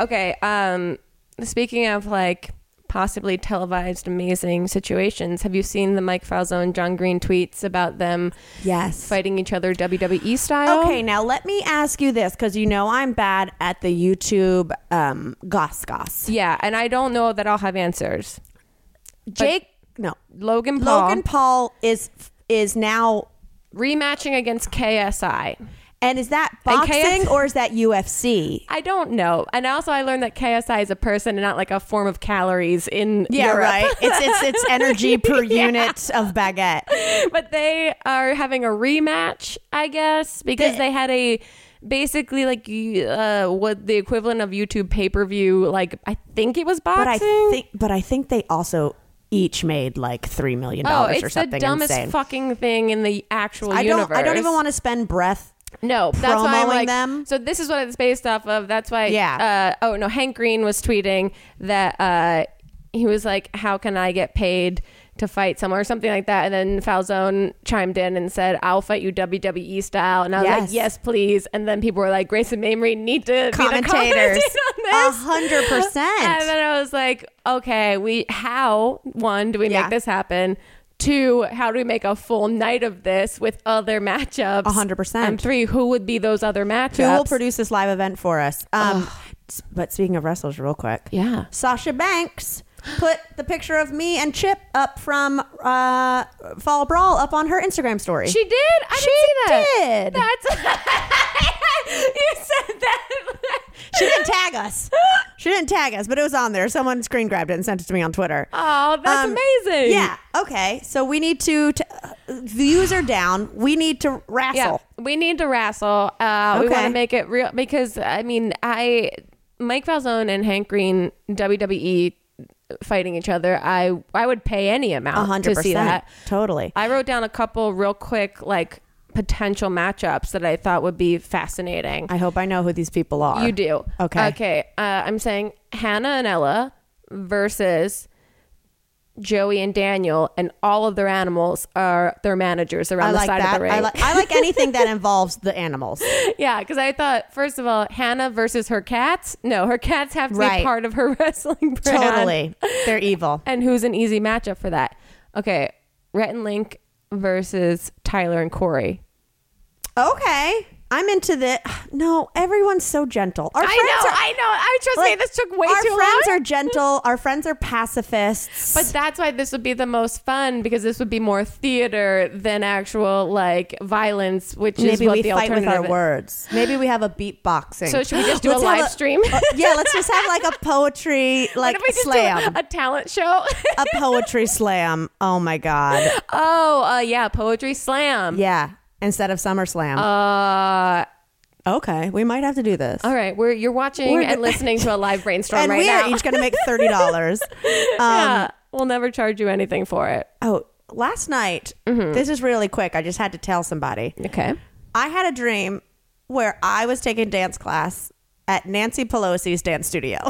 Okay. Um, speaking of like possibly televised amazing situations, have you seen the Mike Falzone, John Green tweets about them Yes. fighting each other WWE style? Okay, now let me ask you this because you know I'm bad at the YouTube um, goss goss. Yeah, and I don't know that I'll have answers. Jake, no, Logan Paul Logan Paul is is now, rematching against KSI. And is that boxing KS or is that UFC? I don't know. And also, I learned that KSI is a person and not like a form of calories in Europe. Right. It's it's it's energy per Yeah. unit of baguette. but they are having a rematch, I guess, because The- they had a basically like uh, what the equivalent of YouTube pay per view. Like I think it was boxing. But I think, but I think they also each made like three million dollars it's or something the dumbest insane. fucking thing in the actual I universe. don't. I don't even want to spend breath. No, that's why I'm like. them. So this is what it's based off of. That's why. Yeah. Uh, oh no, Hank Green was tweeting that uh, he was like, "How can I get paid to fight someone or something like that?" And then Falzone chimed in and said, "I'll fight you WWE style." And I was like, "Yes, please." And then people were like, "Grace and Mamrie need to be the Commentators. commentators A this." hundred And percent. And then I was like, "Okay, we how one do we Yeah. make this happen?" Two, how do we make a full night of this with other matchups? Hundred percent. And three, who would be those other matchups? Who will produce this live event for us? Um, but speaking of wrestlers, real quick, Yeah. Sasha Banks put the picture of me and Chip up from uh, Fall Brawl up on her Instagram story. She did? I She didn't see that. did. That's you said that. She didn't tag us. She didn't tag us, but it was on there. Someone screen grabbed it and sent it to me on Twitter. Oh, that's Um, amazing. Yeah. Okay. So we need to. T- uh, views are down. We need to wrestle. Yeah. We need to wrestle. Uh, We want to make it real because I mean, I Mike Falzone and Hank Green WWE fighting each other. I I would pay any amount hundred to see that. Totally. I wrote down a couple real quick like potential matchups that I thought would be fascinating. I hope I know who these people are. You do. Okay. Okay. Uh, I'm saying Hannah and Ella versus Joey and Daniel, and all of their animals are their managers around I the like side that. of the ring. I like. I like anything that involves the animals. yeah, because I thought first of all, Hannah versus her cats. No, her cats have to Right. be part of her wrestling brand. Totally. They're evil. And who's an easy matchup for that? Okay, Rhett and Link versus Tyler and Korey. Okay. I'm into the. No, everyone's so gentle. Our I friends know, are. I know. I trust me. like, This took way our too friends are gentle. Our friends are pacifists. But that's why this would be the most fun because this would be more theater than actual like violence, which is maybe what we the fight with alternative our is. words. Maybe we have a beatboxing. So should we just do a live stream? uh, yeah, let's just have like a poetry What like if we just slam. a, a talent show? a poetry slam. Oh my god. oh, uh, yeah, poetry slam. Yeah. Instead of SummerSlam. Uh, okay, we might have to do this. all right, we're you're watching We're and listening to a live brainstorm and right we now. are each going to make thirty dollars. um, yeah, we'll never charge you anything for it. Oh, last night. Mm-hmm. This is really quick. I just had to tell somebody. Okay. I had a dream where I was taking dance class at Nancy Pelosi's dance studio.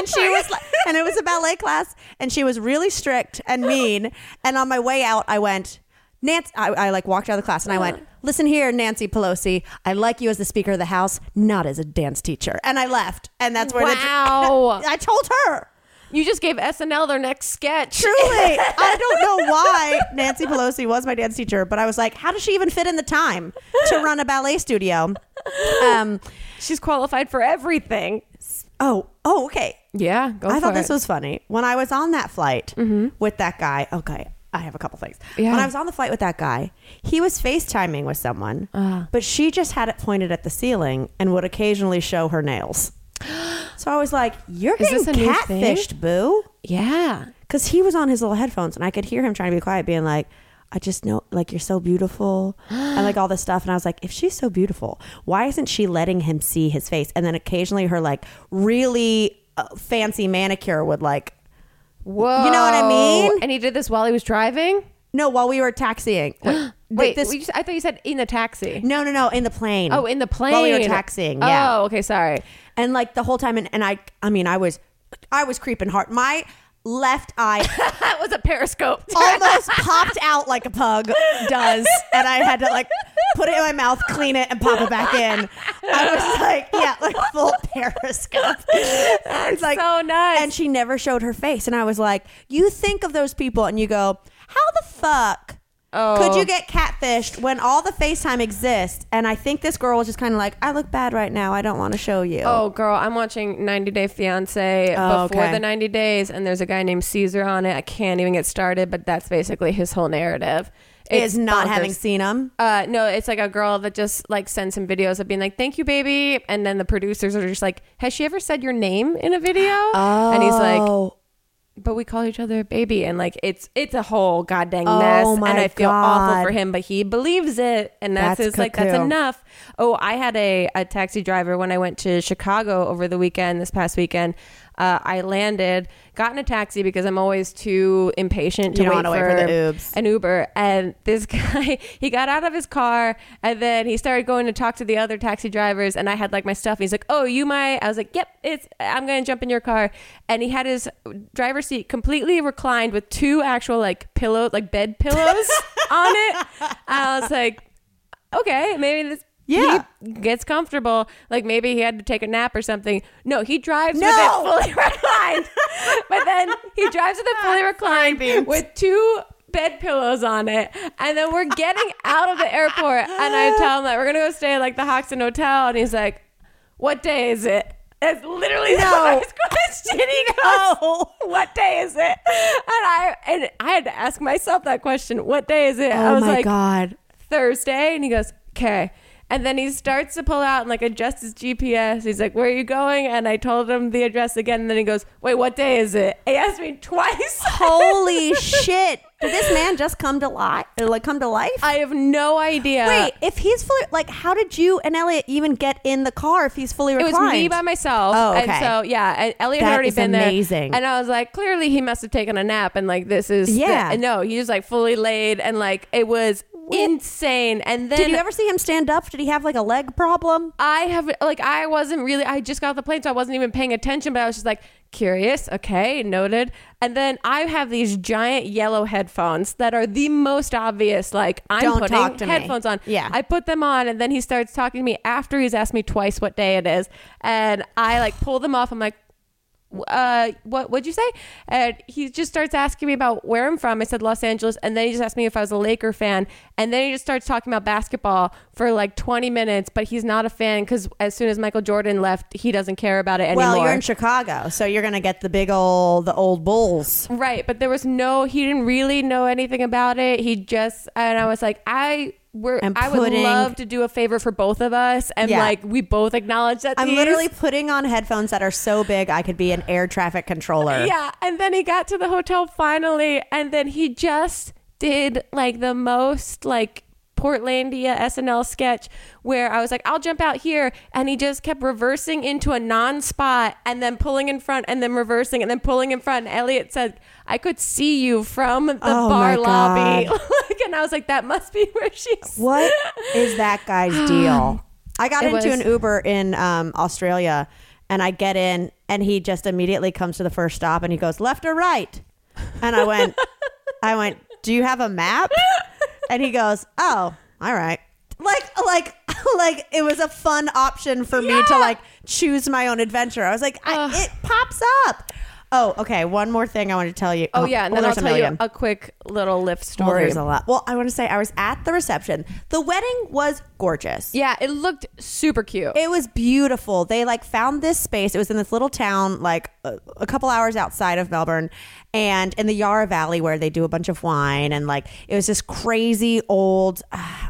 and she was like, and it was a ballet class, and she was really strict and mean. And on my way out, I went, Nancy, I, I like walked out of the class and I went, listen here, Nancy Pelosi, I like you as the Speaker of the House, not as a dance teacher. And I left. And that's where Wow. the, I told her. You just gave SNL their next sketch. Truly, I don't know why Nancy Pelosi was my dance teacher, but I was like, how does she even fit in the time to run a ballet studio? Um, She's qualified for everything. Oh, oh, okay. Yeah, go I thought this was funny. When I was on that flight mm-hmm. with that guy, okay, I have a couple things. Yeah. When I was on the flight with that guy, he was FaceTiming with someone, uh-huh. but she just had it pointed at the ceiling and would occasionally show her nails. So I was like, You're Is getting this a new thing? catfished, boo. Yeah. Because he was on his little headphones and I could hear him trying to be quiet, being like, I just know, like, you're so beautiful and like all this stuff. And I was like, if she's so beautiful, why isn't she letting him see his face? And then occasionally her, like, really uh, fancy manicure would, like, Whoa. You know what I mean? And he did this while he was driving? no, while we were taxiing. Wait, Wait, this, just- I thought you said in the taxi. no, no, no, in the plane. Oh, in the plane. While we were taxiing, yeah. Oh, okay, sorry. And like the whole time, and, and I, I mean, I was, I was creeping hard. My left eye that was a periscope. almost popped out like a pug does, and I had to like put it in my mouth, clean it, and pop it back in. I was like, yeah, like full periscope. It's like so nuts. And she never showed her face, and I was like, you think of those people, and you go, how the fuck? Oh. Could you get catfished when all the FaceTime exists? And I think this girl was just kind of like, I look bad right now. I don't want to show you. Oh, girl, I'm watching 90 Day Fiance Oh, before okay. the 90 days, and there's a guy named Caesar on it. I can't even get started, but that's basically his whole narrative. is not bonkers. having seen him. Uh, no, it's like a girl that just like sends him videos of being like, "Thank you, baby," and then the producers are just like, "Has she ever said your name in a video?" And he's like, Oh. But we call each other baby and like it's it's a whole goddamn Oh mess and i feel awful for him but he believes it and that's, That's his like that's enough. Oh i had a, a taxi driver when i went to chicago over the weekend this past weekend uh, i landed got in a taxi because i'm always too impatient to You wait, for wait for the an uber. And this guy he got out of his car and then he started going to talk to the other taxi drivers and i had like my stuff. He's like oh you my i was like yep it's i'm gonna jump in your car. And he had his driver's seat completely reclined with two actual like pillow like bed pillows on it. I was like okay maybe this Yeah. he gets comfortable like maybe he had to take a nap or something no he drives No. with it fully reclined but then he drives with it fully reclined with two bed pillows on it and then we're getting out of the airport and i tell him that we're gonna go stay at like the hoxton hotel and he's like what day is it that's literally the No. first question he goes what day is it and i and i had to ask myself that question what day is it oh i Oh was my like god. Thursday, and he goes, okay. And then he starts to pull out and like adjust his GPS. He's like, where are you going? And I told him the address again. And then he goes, wait, what day is it? He asked me twice. Holy shit! Did this man just come to life? Like come to life? I have no idea. Wait, if he's fully like, how did you and Elliot even get in the car if he's fully reclined? It was me by myself. Oh, And okay. so, yeah, and Elliot That had already is been amazing. there. And I was like, clearly he must have taken a nap. And like, this is. Yeah. no, he was like fully laid. And like, it was insane. And then. Did you ever see him stand up? Did he have like a leg problem? I have like I wasn't really I just got off the plane so I wasn't even paying attention but I was just like curious okay noted and then I have these giant yellow headphones that are the most obvious like I'm Don't putting to me. headphones on Yeah. I put them on and then he starts talking to me after he's asked me twice what day it is and I like pull them off I'm like uh what what'd you say? And he just starts asking me about where i'm from. I said los angeles. And then he just asked me if i was a laker fan. And then he just starts talking about basketball for like 20 minutes. But he's not a fan because as soon as michael jordan left he doesn't care about it anymore Well, you're in Chicago, so you're gonna get the big old the old Bulls. right but there was no he didn't really know anything about it. He just and i was like i we're, I'm I would putting- love to do a favor for both of us, and Yeah. like we both acknowledge that. I'm these- literally putting on headphones that are so big I could be an air traffic controller. Yeah, and then he got to the hotel finally, and then he just did like the most like Portlandia SNL sketch where I was like, I'll jump out here, and he just kept reversing into a non-spot and then pulling in front and then reversing and then pulling in front. And Elliot said, "I could see you from the Oh, bar lobby," like, and I was like, "That must be where she's." What is that guy's deal? I got It into was- an Uber in um, Australia and I get in and he just immediately comes to the first stop and he goes left or right. And I went I went, "Do you have a map?" And he goes, "Oh, all right." Like, like, like it was a fun option for me to like choose my own adventure. I was like, I, it pops up. Oh, okay. One more thing I want to tell you. Oh yeah, and well, then I'll tell you a quick little Lyft Well, story. there's a lot. Well, I want to say I was at the reception. The wedding was gorgeous. yeah, it looked super cute. It was beautiful. They like found this space. It was in this little town, like a, a couple hours outside of Melbourne, and in the Yarra Valley where they do a bunch of wine. And like it was this crazy old. Uh,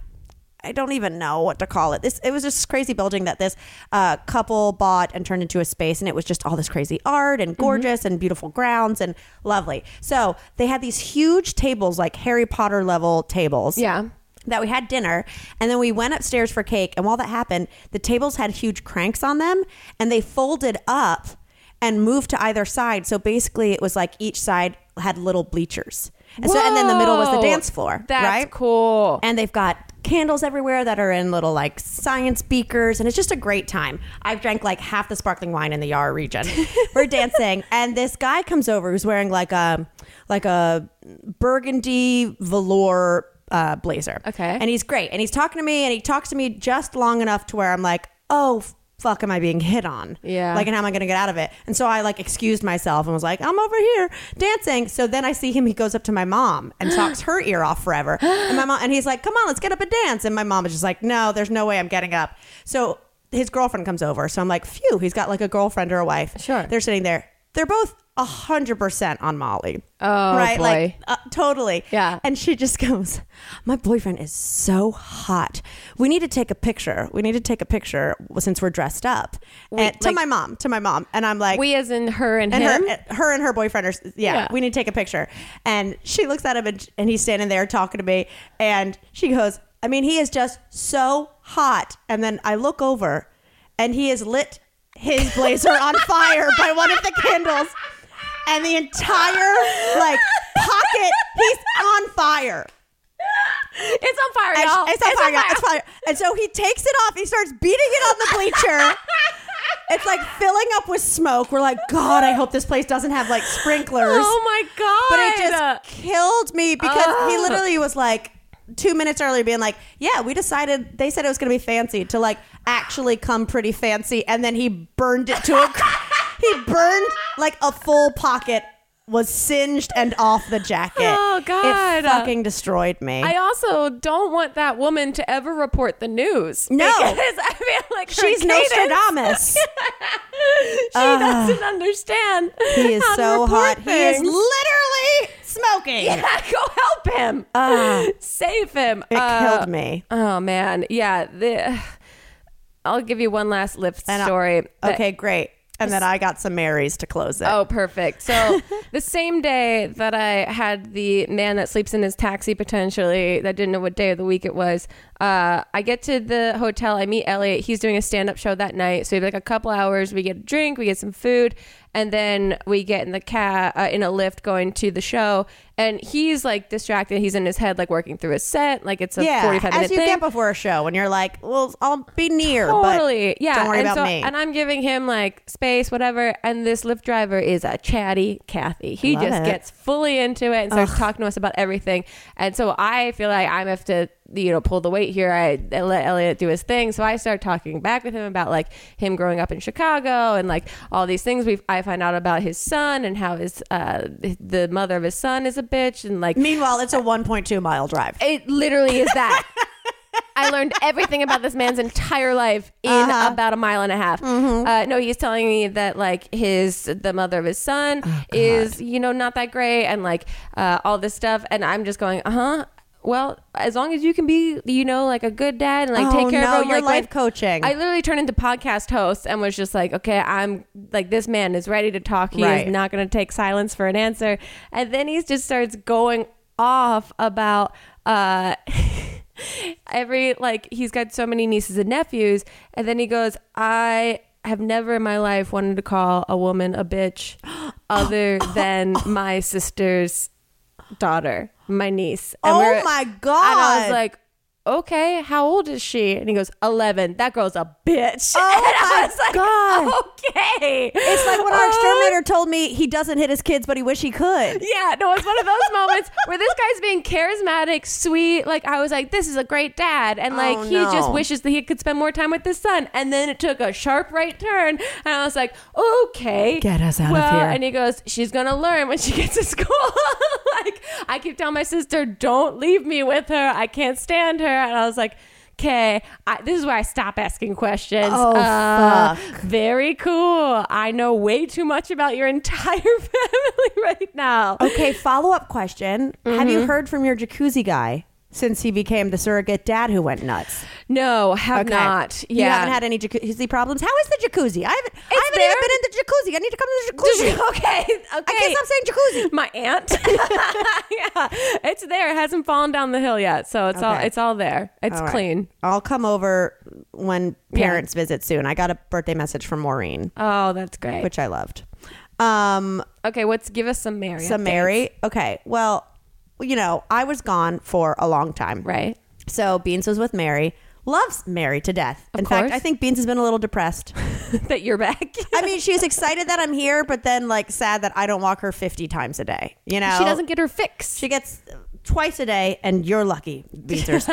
I don't even know what to call it. This it was just this crazy building that this uh, couple bought and turned into a space, and it was just all this crazy art and gorgeous and beautiful grounds and lovely. So they had these huge tables, like Harry Potter level tables yeah. that we had dinner and then we went upstairs for cake and while that happened the tables had huge cranks on them and they folded up and moved to either side so basically it was like each side had little bleachers and so and then the middle was the dance floor That's right? cool. and they've got candles everywhere that are in little like science beakers and it's just a great time. I've drank like half the sparkling wine in the Yarra region. We're dancing and this guy comes over who's wearing like a like a burgundy velour uh, blazer. Okay. and he's great and he's talking to me and he talks to me just long enough to where i'm like oh fuck am i being hit on? Yeah. like and how am i going to get out of it? And so i like excused myself and was like i'm over here dancing. So then i see him he goes up to my mom and talks her ear off forever. And my mom and he's like come on let's get up and dance. And my mom is just like no there's no way i'm getting up. So his girlfriend comes over. So i'm like phew he's got like a girlfriend or a wife. Sure. they're sitting there they're both 100% on molly. Oh, right? Boy. like uh, totally. Yeah. and she just goes my boyfriend is so hot. We need to take a picture. We need to take a picture since we're dressed up. Wait, and, to my mom to my mom. And i'm like we as in her and, and him. her, her and her boyfriend are yeah, Yeah. we need to take a picture. And she looks at him and, and he's standing there talking to me. And she goes i mean he is just so hot. And then i look over and he is lit his blazer on fire by one of the candles and the entire like pocket he's on fire it's on fire, and y'all. it's on fire, y'all. It's fire. And so he takes it off. He starts beating it on the bleacher. it's like filling up with smoke. We're like, God, I hope this place doesn't have like sprinklers. Oh my god! but it just killed me because he literally was like two minutes earlier being like, Yeah, we decided they said it was gonna be fancy to like actually come pretty fancy and then he burned it to a he burned like a full pocket was singed and off the jacket. Oh, God. It fucking destroyed me. I also don't want that woman to ever report the news. No. because I feel like She's cadence- Nostradamus. she doesn't understand. He is so hot. He is literally smoking. Yeah, go help him. Ah. Save him. It Uh, killed me. Oh man, yeah. The, I'll give you one last Lyft And I- story. that- Okay, great. And then I got some Marys to close it. Oh, perfect. So the same day that I had the man that sleeps in his taxi potentially that didn't know what day of the week it was, uh, I get to the hotel. I meet Elliot. He's doing a stand up show that night. So we have like a couple hours. We get a drink, we get some food, and then we get in the cab uh, in a Lyft going to the show. And he's like distracted. He's in his head, like working through his set. Like it's a yeah, 45 minute as you thing. get before a show, and you're like, "Well, I'll be near, Totally. but yeah. don't worry and about so- me." And I'm giving him like space, whatever. And this Lyft driver is a chatty Kathy. He Love just it. gets fully into it and starts talking to us about everything. And so I feel like I have to, you know, pull the weight here. I, I let Elliot do his thing. So I start talking back with him about like him growing up in Chicago and like all these things we I find out about his son and how his uh the mother of his son is a bitch and like Meanwhile, it's a 1.2 mile drive. it literally is that. I learned everything about this man's entire life in Uh-huh. about a mile and a half. Mm-hmm. Uh, no, he's telling me that like his the mother of his son Oh, is you know not that great and like uh, all this stuff, and I'm just going, uh huh. Well, as long as you can be, you know, like a good dad and like oh, take care no, of him, you're like life coaching. I literally turned into podcast host and was just like, okay, I'm like, this man is ready to talk. He Right. is not going to take silence for an answer. And then he just starts going off about, uh, every, like, he's got so many nieces and nephews. And then he goes, I have never in my life wanted to call a woman a bitch other than my sister's daughter, my niece. And oh my and I god! was like, okay, how old is she? And he goes, 11. That girl's a bitch. Oh And I my was like, God. Okay. It's like when our Oh, exterminator told me he doesn't hit his kids, but he wish he could. Yeah, no, it's one of those moments where this guy's being charismatic, sweet. Like I was like, this is a great dad, and like Oh, he just wishes that he could spend more time with his son. And then it took a sharp right turn, and I was like, okay, Get us out of here. And he goes, she's gonna learn when she gets to school. like I keep telling my sister, don't leave me with her. I can't stand her. And I was like. Okay, this is where I stop asking questions. Oh, Uh, fuck. Very cool. I know way too much about your entire family right now. Okay, follow up question. Have Mm-hmm. you heard from your jacuzzi guy since he became the surrogate dad who went nuts? No, have Okay. not. You Yeah. haven't had any jacuzzi problems? How is the jacuzzi? I haven't, I haven't there. even been in the jacuzzi. I need to come to the jacuzzi. okay, okay. I can't stop saying jacuzzi. My aunt. yeah, it's there. It hasn't fallen down the hill yet, so it's all it's all there. It's All right. clean. I'll come over when parents visit soon. I got a birthday message from Maureen, Oh, that's great. which I loved. Um, okay, let's give us some Mary. so updates. Mary, okay. Well, you know, I was gone for a long time. right? So Beans was with Mary. Loves Mary to death. Of In course. fact, I think Beans has been a little depressed. that you're back. I mean, she's excited that I'm here, but then like sad that I don't walk her 50 times a day. You know, she doesn't get her fix. She gets twice a day, and you're lucky, Beansers.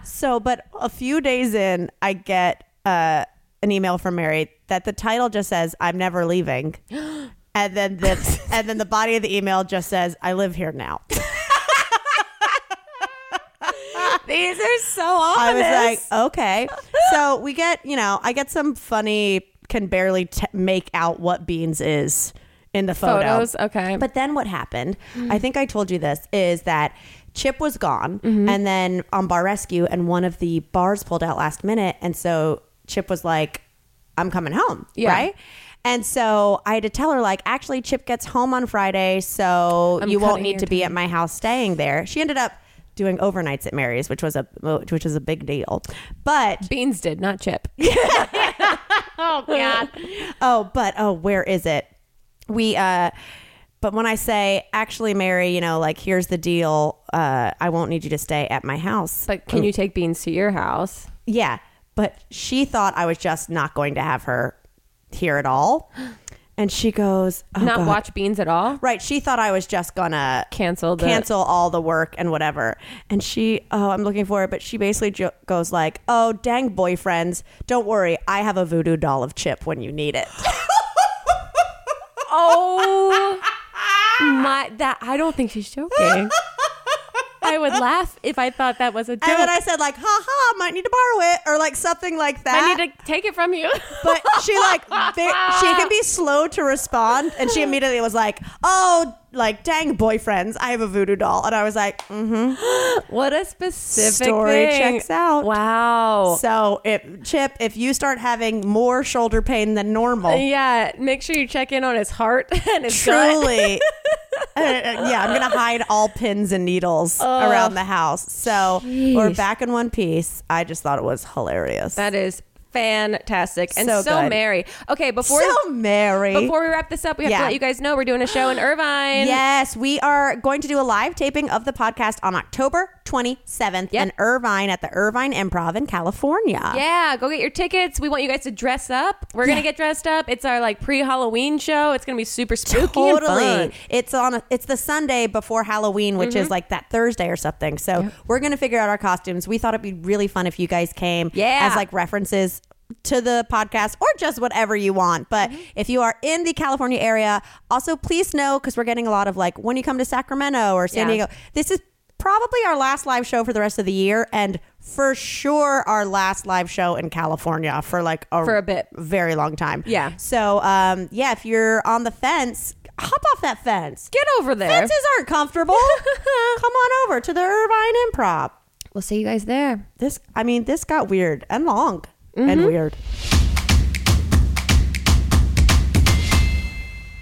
so, but a few days in, I get uh, an email from Mary that the title just says "I'm never leaving," and then the and then the body of the email just says "I live here now." These are so ominous. I was like, okay. So we get, you know, I get some funny, can barely t- make out what Beans is in the photo. photos. Okay, But then what happened, I think I told you this, is that Chip was gone Mm-hmm. and then on bar rescue and one of the bars pulled out last minute. And so Chip was like, I'm coming home. Yeah. Right. And so I had to tell her, like, actually, Chip gets home on Friday, so I'm you won't need to be at my house staying there. She ended up doing overnights at Mary's, which was a which was a big deal. But Beans did, not Chip. oh god. oh, but oh, where is it? We uh but when I say actually Mary, you know, like here's the deal, uh I won't need you to stay at my house. But can you take Beans to your house? yeah, but she thought I was just not going to have her here at all. And she goes, oh, not God. watch Beans at all? Right, she thought I was just gonna Cancel the cancel all the work and whatever. And she, oh, I'm looking for it, but she basically jo- goes like, "Oh, dang boyfriends, don't worry, I have a voodoo doll of Chip when you need it." Oh my! That I don't think she's joking. I would laugh if I thought that was a joke. And then I said like, "Ha ha, might need to borrow it," or like something like that. I need to take it from you. but she like she can be slow to respond, and she immediately was like, "Oh, like dang boyfriends, I have a voodoo doll," and I was like, "Mm-hmm." what a specific Story thing. checks out. Wow. So, if Chip, if you start having more shoulder pain than normal, yeah, make sure you check in on his heart and his truly. uh, yeah, I'm gonna hide all pins and needles around the house. So we're back in one piece. I just thought it was hilarious. That is fantastic and So so, merry. Okay, before so Mary. before we wrap this up, we have Yeah. to let you guys know we're doing a show in Irvine. Yes, we are going to do a live taping of the podcast on October 27th Yep. in Irvine at the Irvine Improv in California. Yeah, go get your tickets. We want you guys to dress up. We're gonna get dressed up. It's our like pre-Halloween show. It's gonna be super spooky and Totally. fun. It's on a, it's the Sunday before Halloween, which Mm-hmm. is like that Thursday or something. So we're going to figure out our costumes. We thought it'd be really fun if you guys came Yeah. as like references to the podcast or just whatever you want. But Mm-hmm. if you are in the California area, also please know because we're getting a lot of like when you come to Sacramento or San Yeah. Diego, this is probably our last live show for the rest of the year and for sure our last live show in California for like a, For a bit. very long time. Yeah. So um yeah, if you're on the fence, hop off that fence. Get over there. Fences aren't comfortable. Come on over to the Irvine Improv. We'll see you guys there. This I mean, this got weird and long and weird.